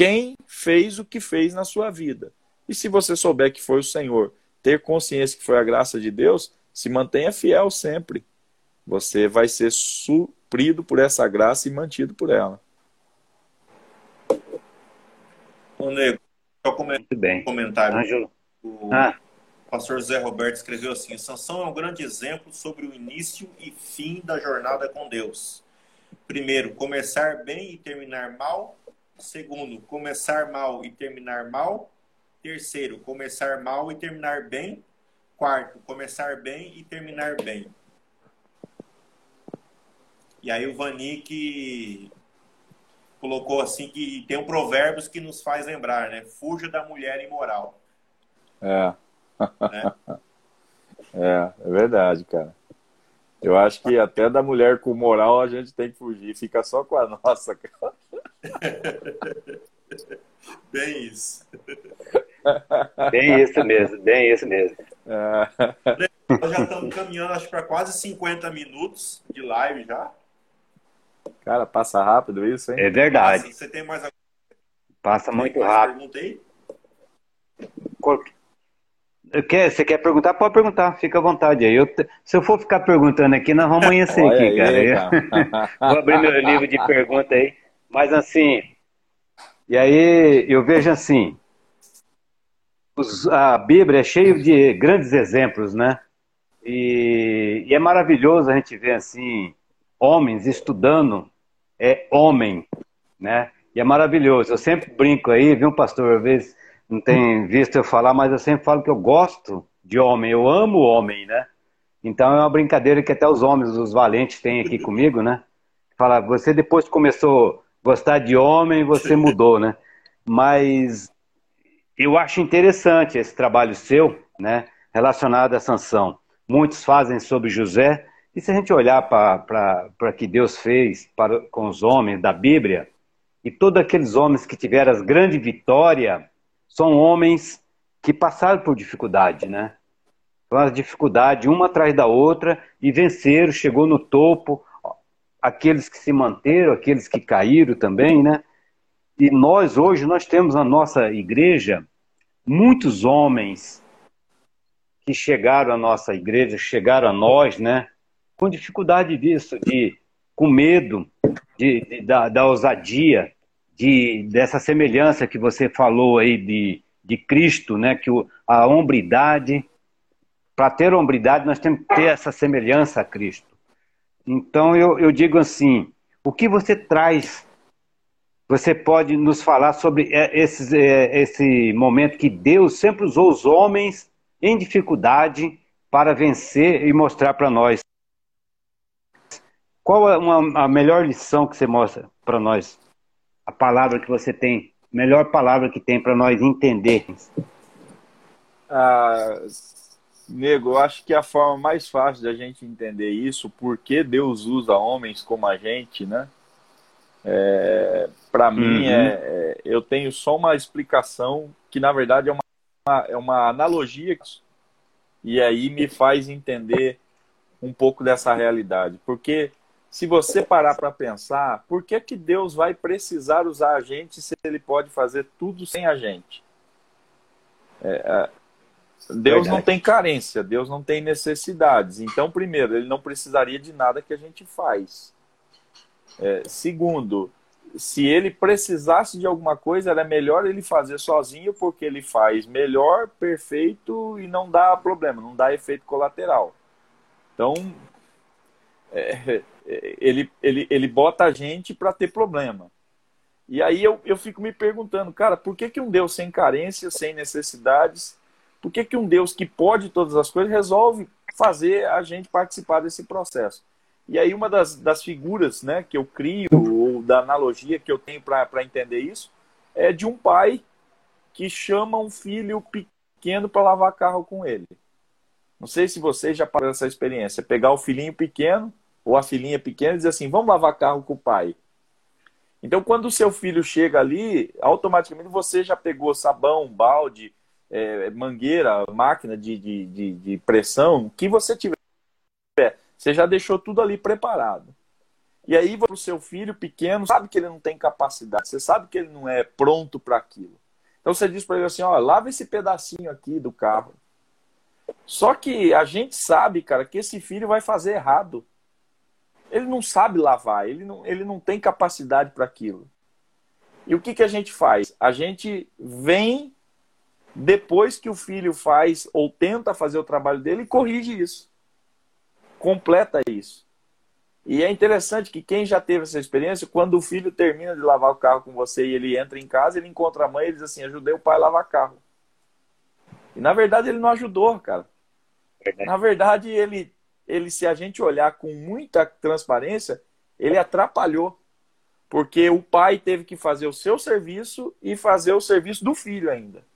Quem fez o que fez na sua vida. E se você souber que foi o Senhor, ter consciência que foi a graça de Deus, se mantenha fiel sempre você vai ser suprido por essa graça e mantido por ela. Ô, Nego, só Muito bem. um comentário. Ângelo. O ah. pastor Zé Roberto escreveu assim: Sansão é um grande exemplo sobre o início e fim da jornada com Deus. Primeiro, começar bem e terminar mal. Segundo, começar mal e terminar mal. Terceiro, começar mal e terminar bem. Quarto, começar bem e terminar bem. E aí o Vanik colocou assim que tem um provérbios que nos faz lembrar, né? Fuja da mulher imoral. É. Né? é, é verdade, cara. Eu acho que até da mulher com moral a gente tem que fugir, fica só com a nossa, cara. Bem isso. Bem isso mesmo, bem isso mesmo. Nós já estamos caminhando, acho, para quase 50 minutos de live já. Cara, passa rápido isso, hein? É verdade. Você tem mais Passa muito mais rápido. Quer, você quer perguntar? Pode perguntar, fica à vontade aí. Eu, se eu for ficar perguntando aqui, nós vamos amanhecer aqui, aí, cara. cara. Vou abrir meu livro de pergunta aí. Mas assim, e aí eu vejo assim, os, a Bíblia é cheia de grandes exemplos, né? E, e, é maravilhoso a gente ver assim homens estudando é homem, né? E é maravilhoso. Eu sempre brinco aí, viu, pastor? Às vezes não tem visto eu falar, mas eu sempre falo que eu gosto de homem, eu amo homem, né? Então é uma brincadeira que até os homens, os valentes, têm aqui comigo, né? Fala, você depois começou gostar de homem, você mudou, né? Mas eu acho interessante esse trabalho seu, né? Relacionado à sanção. Muitos fazem sobre José, e se a gente olhar para o que Deus fez para, com os homens da Bíblia, e todos aqueles homens que tiveram as grandes vitórias, são homens que passaram por dificuldade, né? Uma dificuldade uma atrás da outra e venceram, chegou no topo. Aqueles que se manteram, aqueles que caíram também, né? E nós hoje nós temos na nossa igreja muitos homens que chegaram à nossa igreja, chegaram a nós, né? com dificuldade disso, de com medo de, de da, da, ousadia, de, dessa semelhança que você falou aí de, de Cristo, né? Que o, a hombridade, para ter hombridade, nós temos que ter essa semelhança a Cristo. Então eu, eu digo assim: o que você traz? Você pode nos falar sobre esse, esse momento que Deus sempre usou os homens em dificuldade para vencer e mostrar para nós qual é uma, a melhor lição que você mostra para nós? A palavra que você tem, melhor palavra que tem para nós entender. Ah, nego, eu acho que a forma mais fácil da gente entender isso, porque Deus usa homens como a gente, né? É, para uhum. mim, é, é, eu tenho só uma explicação que, na verdade, é uma, é uma analogia e aí me faz entender um pouco dessa realidade. Porque se você parar para pensar, por que, que Deus vai precisar usar a gente se ele pode fazer tudo sem a gente? É, é, Deus Verdade. não tem carência, Deus não tem necessidades. Então, primeiro, ele não precisaria de nada que a gente faz. É, segundo, se ele precisasse de alguma coisa, era melhor ele fazer sozinho, porque ele faz melhor, perfeito e não dá problema, não dá efeito colateral. Então, é, é, ele, ele, ele bota a gente para ter problema. E aí eu, eu fico me perguntando, cara, por que, que um Deus sem carências, sem necessidades, por que, que um Deus que pode todas as coisas resolve fazer a gente participar desse processo? E aí uma das, das figuras né, que eu crio, ou da analogia que eu tenho para entender isso, é de um pai que chama um filho pequeno para lavar carro com ele. Não sei se vocês já passaram essa experiência. Pegar o filhinho pequeno ou a filhinha pequena e dizer assim, vamos lavar carro com o pai. Então, quando o seu filho chega ali, automaticamente você já pegou sabão, balde, é, mangueira, máquina de, de, de, de pressão, que você tiver. Você já deixou tudo ali preparado. E aí, o seu filho pequeno, sabe que ele não tem capacidade, você sabe que ele não é pronto para aquilo. Então você diz para ele assim: ó, lava esse pedacinho aqui do carro. Só que a gente sabe, cara, que esse filho vai fazer errado. Ele não sabe lavar, ele não, ele não tem capacidade para aquilo. E o que, que a gente faz? A gente vem depois que o filho faz ou tenta fazer o trabalho dele corrige isso. Completa isso. E é interessante que quem já teve essa experiência, quando o filho termina de lavar o carro com você e ele entra em casa, ele encontra a mãe e diz assim: ajudei o pai a lavar carro. E na verdade ele não ajudou, cara. Na verdade, ele ele, se a gente olhar com muita transparência, ele atrapalhou. Porque o pai teve que fazer o seu serviço e fazer o serviço do filho ainda.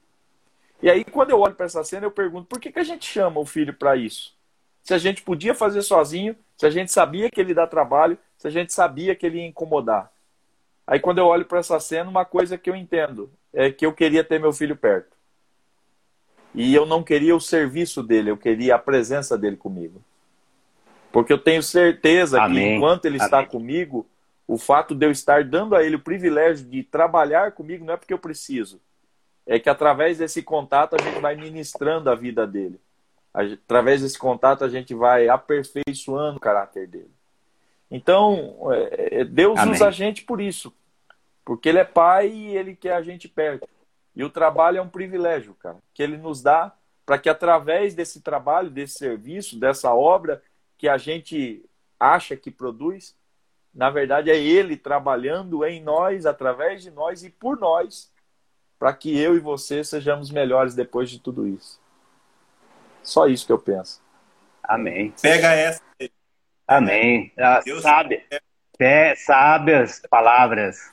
E aí, quando eu olho para essa cena, eu pergunto: por que, que a gente chama o filho para isso? Se a gente podia fazer sozinho, se a gente sabia que ele dá trabalho, se a gente sabia que ele ia incomodar. Aí, quando eu olho para essa cena, uma coisa que eu entendo é que eu queria ter meu filho perto. E eu não queria o serviço dele, eu queria a presença dele comigo. Porque eu tenho certeza Amém. que enquanto ele Amém. está comigo, o fato de eu estar dando a ele o privilégio de trabalhar comigo não é porque eu preciso. É que através desse contato a gente vai ministrando a vida dele. Através desse contato a gente vai aperfeiçoando o caráter dele. Então, é, é, Deus Amém. usa a gente por isso. Porque ele é pai e ele quer a gente perto. E o trabalho é um privilégio, cara, que ele nos dá para que através desse trabalho, desse serviço, dessa obra, que a gente acha que produz, na verdade é Ele trabalhando em nós, através de nós e por nós, para que eu e você sejamos melhores depois de tudo isso. Só isso que eu penso. Amém. Pega essa. Amém. Ah, Deus sabe, é, sábias palavras.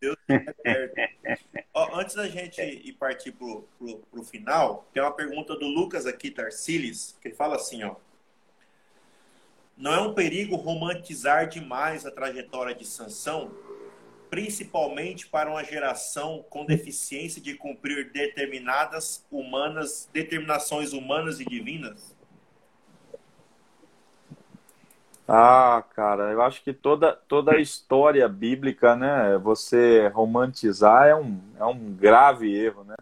Deus Ó, antes da gente ir partir para o final, tem uma pergunta do Lucas aqui, Tarciles, que ele fala assim, ó. Não é um perigo romantizar demais a trajetória de Sansão, principalmente para uma geração com deficiência de cumprir determinadas humanas, determinações humanas e divinas? Ah, cara, eu acho que toda, toda a história bíblica, né, você romantizar é um, é um grave erro, né?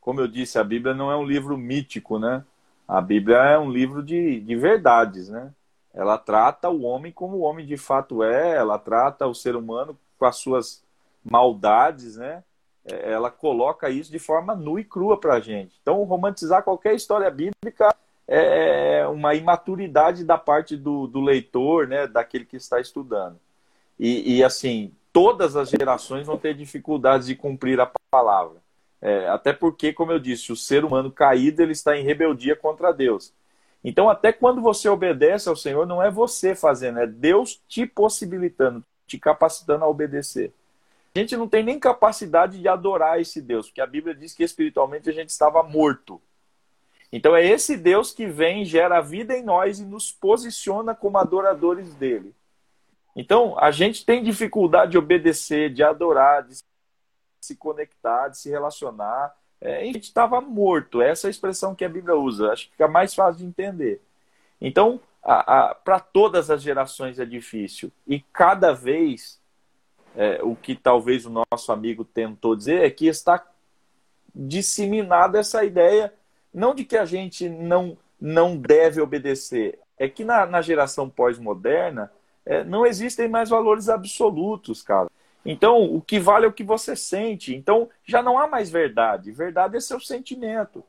Como eu disse, a Bíblia não é um livro mítico, né? A Bíblia é um livro de, de verdades, né? Ela trata o homem como o homem de fato é, ela trata o ser humano com as suas maldades, né? É, ela coloca isso de forma nua e crua para a gente. Então, romantizar qualquer história bíblica é uma imaturidade da parte do, do leitor, né? Daquele que está estudando. E, e, assim, todas as gerações vão ter dificuldades de cumprir a palavra. É, até porque, como eu disse, o ser humano caído ele está em rebeldia contra Deus. Então, até quando você obedece ao Senhor, não é você fazendo, é Deus te possibilitando, te capacitando a obedecer. A gente não tem nem capacidade de adorar esse Deus, porque a Bíblia diz que espiritualmente a gente estava morto. Então é esse Deus que vem, gera vida em nós e nos posiciona como adoradores dele. Então a gente tem dificuldade de obedecer, de adorar, de se conectar, de se relacionar é, a gente estava morto. Essa é a expressão que a Bíblia usa. Acho que fica mais fácil de entender. Então, para todas as gerações é difícil. E cada vez, é, o que talvez o nosso amigo tentou dizer é que está disseminada essa ideia, não de que a gente não, não deve obedecer, é que na, na geração pós-moderna é, não existem mais valores absolutos, cara. Então, o que vale é o que você sente. Então, já não há mais verdade. Verdade é seu sentimento.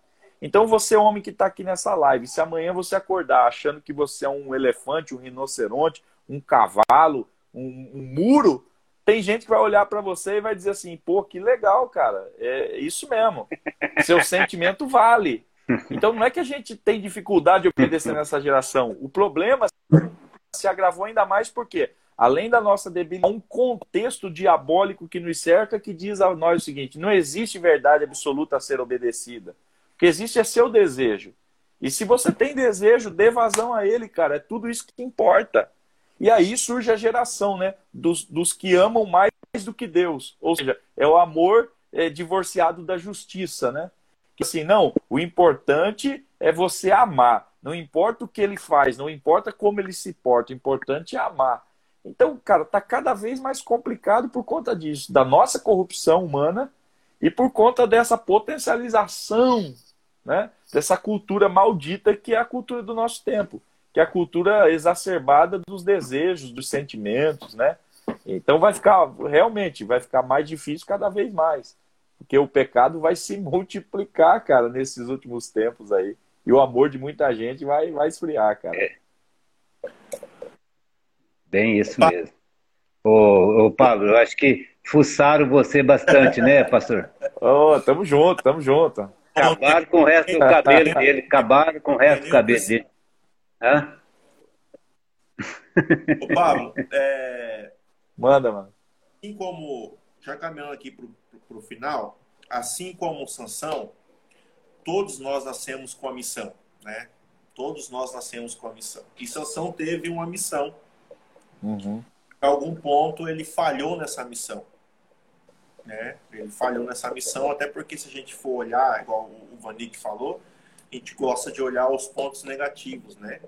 Então você, homem que está aqui nessa live, se amanhã você acordar achando que você é um elefante, um rinoceronte, um cavalo, um, um muro, tem gente que vai olhar para você e vai dizer assim: pô, que legal, cara, é isso mesmo. Seu sentimento vale. Então não é que a gente tem dificuldade de obedecer nessa geração. O problema se agravou ainda mais porque, além da nossa debilidade, um contexto diabólico que nos cerca que diz a nós o seguinte: não existe verdade absoluta a ser obedecida. O que existe é seu desejo. E se você tem desejo, dê vazão a ele, cara. É tudo isso que importa. E aí surge a geração, né? Dos, dos que amam mais do que Deus. Ou seja, é o amor é, divorciado da justiça, né? Que assim, não, o importante é você amar. Não importa o que ele faz, não importa como ele se porta, o importante é amar. Então, cara, tá cada vez mais complicado por conta disso, da nossa corrupção humana e por conta dessa potencialização, né? Dessa cultura maldita que é a cultura do nosso tempo, que é a cultura exacerbada dos desejos, dos sentimentos, né? Então vai ficar realmente vai ficar mais difícil cada vez mais, porque o pecado vai se multiplicar, cara, nesses últimos tempos aí e o amor de muita gente vai, vai esfriar, cara. É. Bem isso mesmo. Ô, ô, Pablo, eu acho que fuçaram você bastante, né, pastor? Ô, oh, tamo junto, tamo junto. Acabaram com o resto do cabelo dele, acabaram com o resto do cabelo dele. Hã? Ô, Pablo, é... manda, mano. Assim como, já caminhando aqui pro, pro, pro final, assim como Sansão, todos nós nascemos com a missão, né? Todos nós nascemos com a missão. E Sansão teve uma missão. Uhum. Em algum ponto ele falhou nessa missão. Né? Ele falhou nessa missão, até porque se a gente for olhar, igual o Vanik falou, a gente gosta de olhar os pontos negativos, né?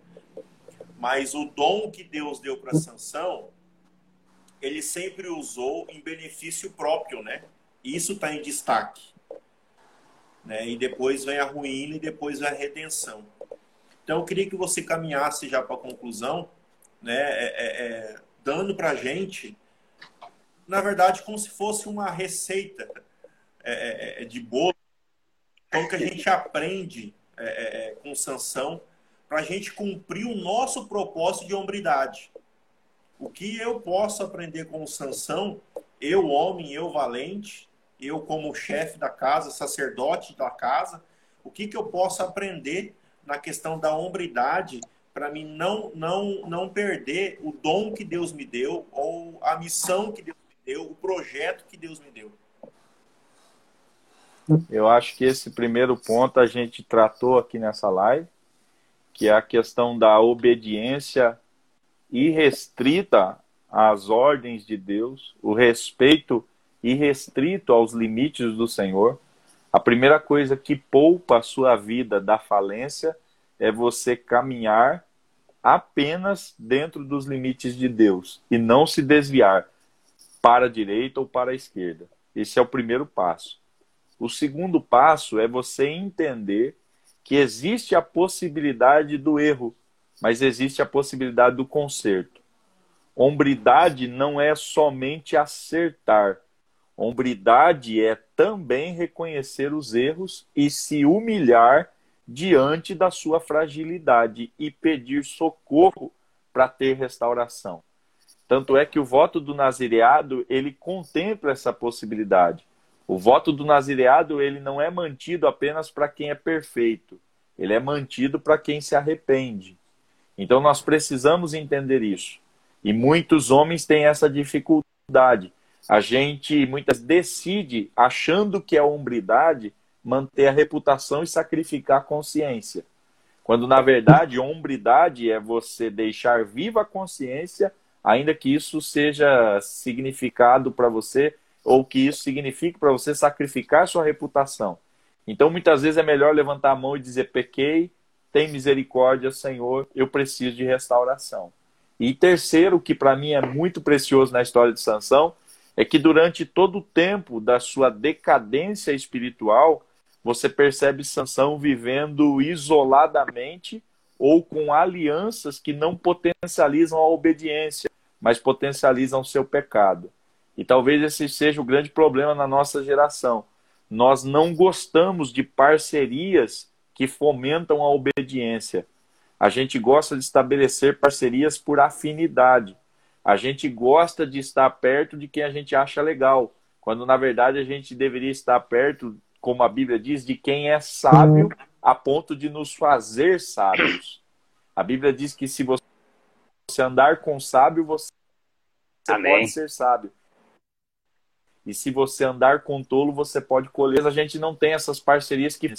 Mas o dom que Deus deu para Sansão, ele sempre usou em benefício próprio, né? Isso está em destaque né? E depois vem a ruína e depois vem a redenção. Então eu queria que você caminhasse já para a conclusão, né? É, é, é dando para a gente, na verdade, como se fosse uma receita é, é, é, de bolo, como que a gente aprende com sanção para a gente cumprir o nosso propósito de hombridade. O que eu posso aprender com sanção, eu homem, eu valente, eu como chefe da casa, sacerdote da casa, o que, que eu posso aprender na questão da hombridade para mim não, não, não perder o dom que Deus me deu ou a missão que Deus me deu, o projeto que Deus me deu. Eu acho que esse primeiro ponto a gente tratou aqui nessa live, que é a questão da obediência irrestrita às ordens de Deus, o respeito irrestrito aos limites do Senhor, a primeira coisa que poupa a sua vida da falência é você caminhar apenas dentro dos limites de Deus e não se desviar para a direita ou para a esquerda. Esse é o primeiro passo. O segundo passo é você entender que existe a possibilidade do erro, mas existe a possibilidade do conserto. Hombridade não é somente acertar, Hombridade é também reconhecer os erros e se humilhar diante da sua fragilidade e pedir socorro para ter restauração. Tanto é que o voto do nazireado, ele contempla essa possibilidade. O voto do nazireado, ele não é mantido apenas para quem é perfeito. Ele é mantido para quem se arrepende. Então nós precisamos entender isso. E muitos homens têm essa dificuldade a gente muitas decide, achando que é hombridade, manter a reputação e sacrificar a consciência. Quando, na verdade, hombridade é você deixar viva a consciência, ainda que isso seja significado para você, ou que isso signifique para você sacrificar sua reputação. Então, muitas vezes é melhor levantar a mão e dizer: pequei, tem misericórdia, Senhor, eu preciso de restauração. E terceiro, que para mim é muito precioso na história de Sansão, é que durante todo o tempo da sua decadência espiritual, você percebe Sansão vivendo isoladamente ou com alianças que não potencializam a obediência, mas potencializam o seu pecado. E talvez esse seja o grande problema na nossa geração. Nós não gostamos de parcerias que fomentam a obediência. A gente gosta de estabelecer parcerias por afinidade. A gente gosta de estar perto de quem a gente acha legal, quando na verdade a gente deveria estar perto, como a Bíblia diz, de quem é sábio a ponto de nos fazer sábios. A Bíblia diz que se você andar com sábio, você Amém. pode ser sábio. E se você andar com tolo, você pode colher. A gente não tem essas parcerias que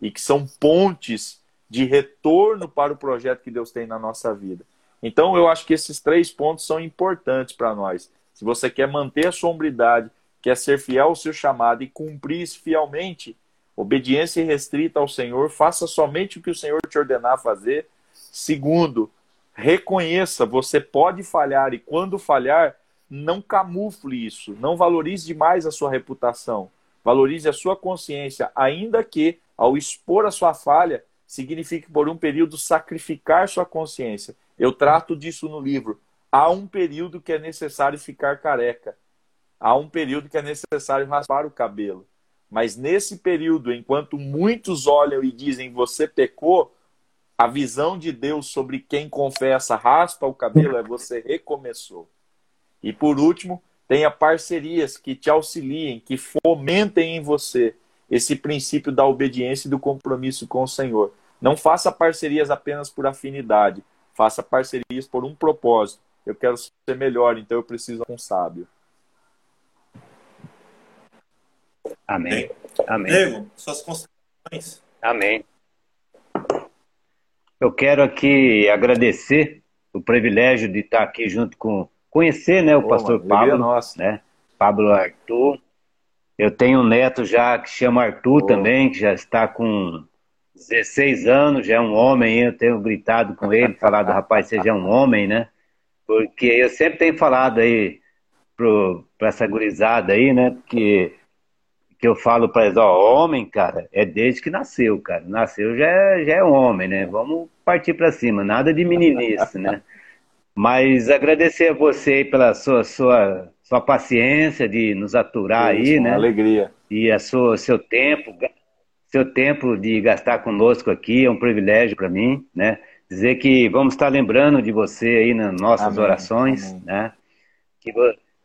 e que são pontes de retorno para o projeto que Deus tem na nossa vida. Então, eu acho que esses três pontos são importantes para nós. Se você quer manter a sombridade, quer ser fiel ao seu chamado e cumprir fielmente, obediência restrita ao Senhor, faça somente o que o Senhor te ordenar fazer. Segundo, reconheça, você pode falhar e quando falhar, não camufle isso, não valorize demais a sua reputação, valorize a sua consciência, ainda que ao expor a sua falha, signifique por um período sacrificar sua consciência. Eu trato disso no livro. Há um período que é necessário ficar careca. Há um período que é necessário raspar o cabelo. Mas nesse período, enquanto muitos olham e dizem você pecou, a visão de Deus sobre quem confessa raspa o cabelo é você recomeçou. E por último, tenha parcerias que te auxiliem, que fomentem em você esse princípio da obediência e do compromisso com o Senhor. Não faça parcerias apenas por afinidade, faça parcerias por um propósito. Eu quero ser melhor, então eu preciso de um sábio. Amém. Amém. Diego, suas considerações. Amém. Eu quero aqui agradecer o privilégio de estar aqui junto com conhecer, né, o pastor Pablo, nossa. né? Pablo Arthur, eu tenho um neto já que chama Arthur oh. também, que já está com 16 anos, já é um homem. Eu tenho gritado com ele, falado, rapaz, seja é um homem, né? Porque eu sempre tenho falado aí para essa gurizada aí, né? Porque que eu falo para eles, ó, homem, cara, é desde que nasceu, cara. Nasceu já é, já é homem, né? Vamos partir para cima, nada de meninice, né? Mas agradecer a você aí pela sua, sua sua paciência de nos aturar Isso, aí, né? Alegria. E a sua, seu tempo, seu tempo de gastar conosco aqui é um privilégio para mim, né? Dizer que vamos estar lembrando de você aí nas nossas amém, orações, amém. né? Que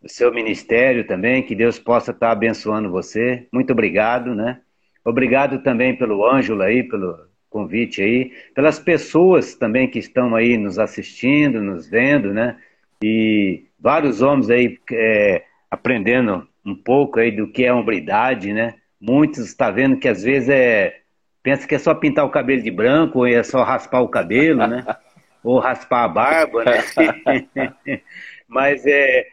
o seu ministério também, que Deus possa estar abençoando você. Muito obrigado, né? Obrigado também pelo Ângelo aí, pelo convite aí, pelas pessoas também que estão aí nos assistindo, nos vendo, né? E vários homens aí é, aprendendo um pouco aí do que é hombridade, né? Muitos está vendo que às vezes é pensa que é só pintar o cabelo de branco ou é só raspar o cabelo, né? ou raspar a barba, né? Mas é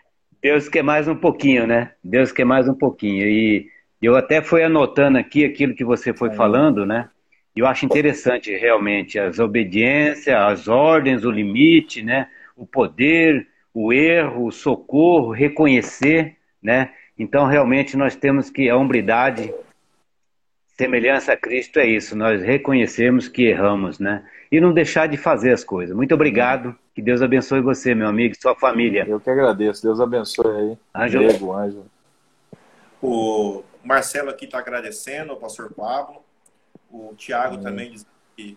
Deus quer mais um pouquinho, né? Deus quer mais um pouquinho. E eu até fui anotando aqui aquilo que você foi falando, né? E eu acho interessante realmente as obediências, as ordens, o limite, né? O poder, o erro, o socorro, reconhecer, né? Então, realmente, nós temos que, a hombridade, semelhança a Cristo é isso, nós reconhecemos que erramos, né? E não deixar de fazer as coisas. Muito obrigado, que Deus abençoe você, meu amigo, e sua família. Eu que agradeço, Deus abençoe aí. Ângelo. Diego, Ângelo. O Marcelo aqui está agradecendo, o pastor Pablo. O Tiago também diz que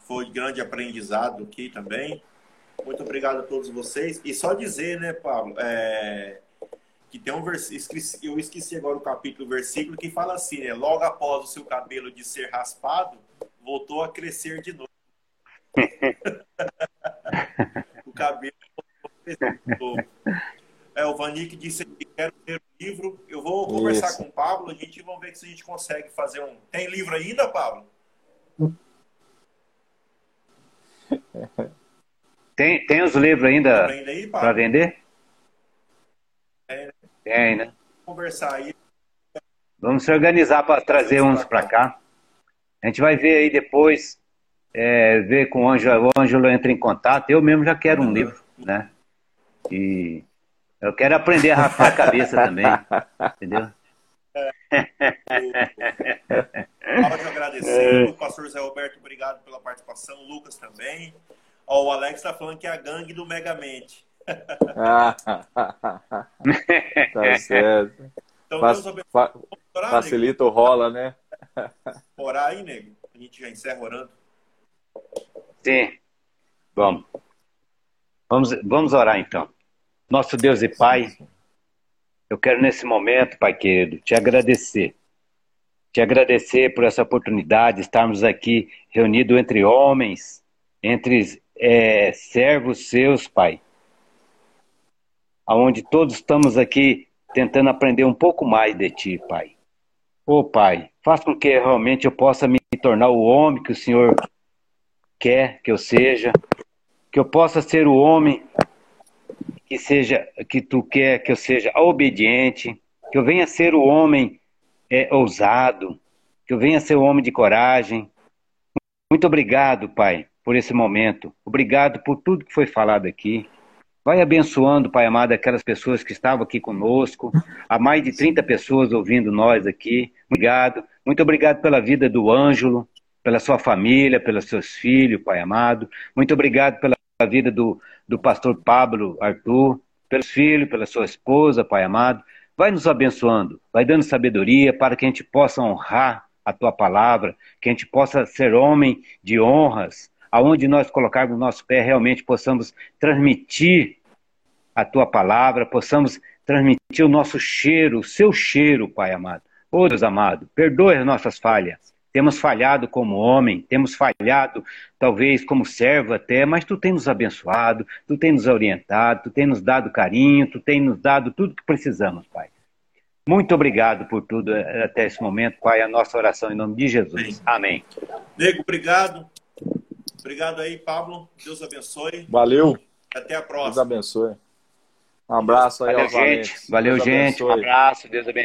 foi grande aprendizado aqui também. Muito obrigado a todos vocês. E só dizer, né, Pablo, é, que tem um versículo, eu esqueci agora o capítulo, o versículo, que fala assim, né? Logo após o seu cabelo de ser raspado, voltou a crescer de novo. o cabelo voltou a crescer de novo. É, o Vanik disse que quer ler o livro. Eu vou conversar Isso. com o Pablo, a gente vamos ver se a gente consegue fazer um. Tem livro ainda, Pablo? Tem, tem os livros ainda para vender? Tem, né? Conversar aí. Vamos se organizar para trazer uns para cá. A gente vai ver aí depois, é, ver com o Ângelo, o Ângelo entra em contato. Eu mesmo já quero um livro, né? E eu quero aprender a raspar a cabeça também, entendeu? Pode agradecer. O pastor Zé Roberto, obrigado pela participação. O Lucas também. Ó, o Alex tá falando que é a gangue do Megamente. Tá certo. Então, fa facilita o rola, né? Orar aí, nego. A gente já encerra orando. Sim. Vamos. Vamos, vamos orar então. Nosso Deus e Pai, eu quero nesse momento, Pai querido, te agradecer. Te agradecer por essa oportunidade de estarmos aqui reunidos entre homens, entre é, servos seus, Pai. Onde todos estamos aqui tentando aprender um pouco mais de Ti, Pai. Ô oh, Pai, faça com que realmente eu possa me tornar o homem que o Senhor quer que eu seja, que eu possa ser o homem que seja que tu quer que eu seja obediente, que eu venha ser o homem é, ousado, que eu venha ser o homem de coragem. Muito obrigado, Pai, por esse momento. Obrigado por tudo que foi falado aqui. Vai abençoando, Pai amado, aquelas pessoas que estavam aqui conosco. Há mais de 30 pessoas ouvindo nós aqui. Obrigado. Muito obrigado pela vida do Ângelo, pela sua família, pelos seus filhos, Pai amado. Muito obrigado pela vida do, do pastor Pablo Arthur, pelos filhos, pela sua esposa, Pai amado. Vai nos abençoando, vai dando sabedoria para que a gente possa honrar a tua palavra, que a gente possa ser homem de honras, aonde nós colocarmos o nosso pé, realmente possamos transmitir a tua palavra, possamos transmitir o nosso cheiro, o seu cheiro, Pai amado. Ô oh, Deus amado, perdoe as nossas falhas. Temos falhado como homem, temos falhado talvez como servo até, mas tu tem nos abençoado, tu tem nos orientado, tu tem nos dado carinho, tu tem nos dado tudo que precisamos, Pai. Muito obrigado por tudo eh, até esse momento, Pai. A nossa oração em nome de Jesus. Amém. Nego, obrigado. Obrigado aí, Pablo. Deus abençoe. Valeu. Até a próxima. Deus abençoe. Um abraço aí Valeu, gente. Valeu, Deus gente. Abençoe. Um abraço. Deus abençoe.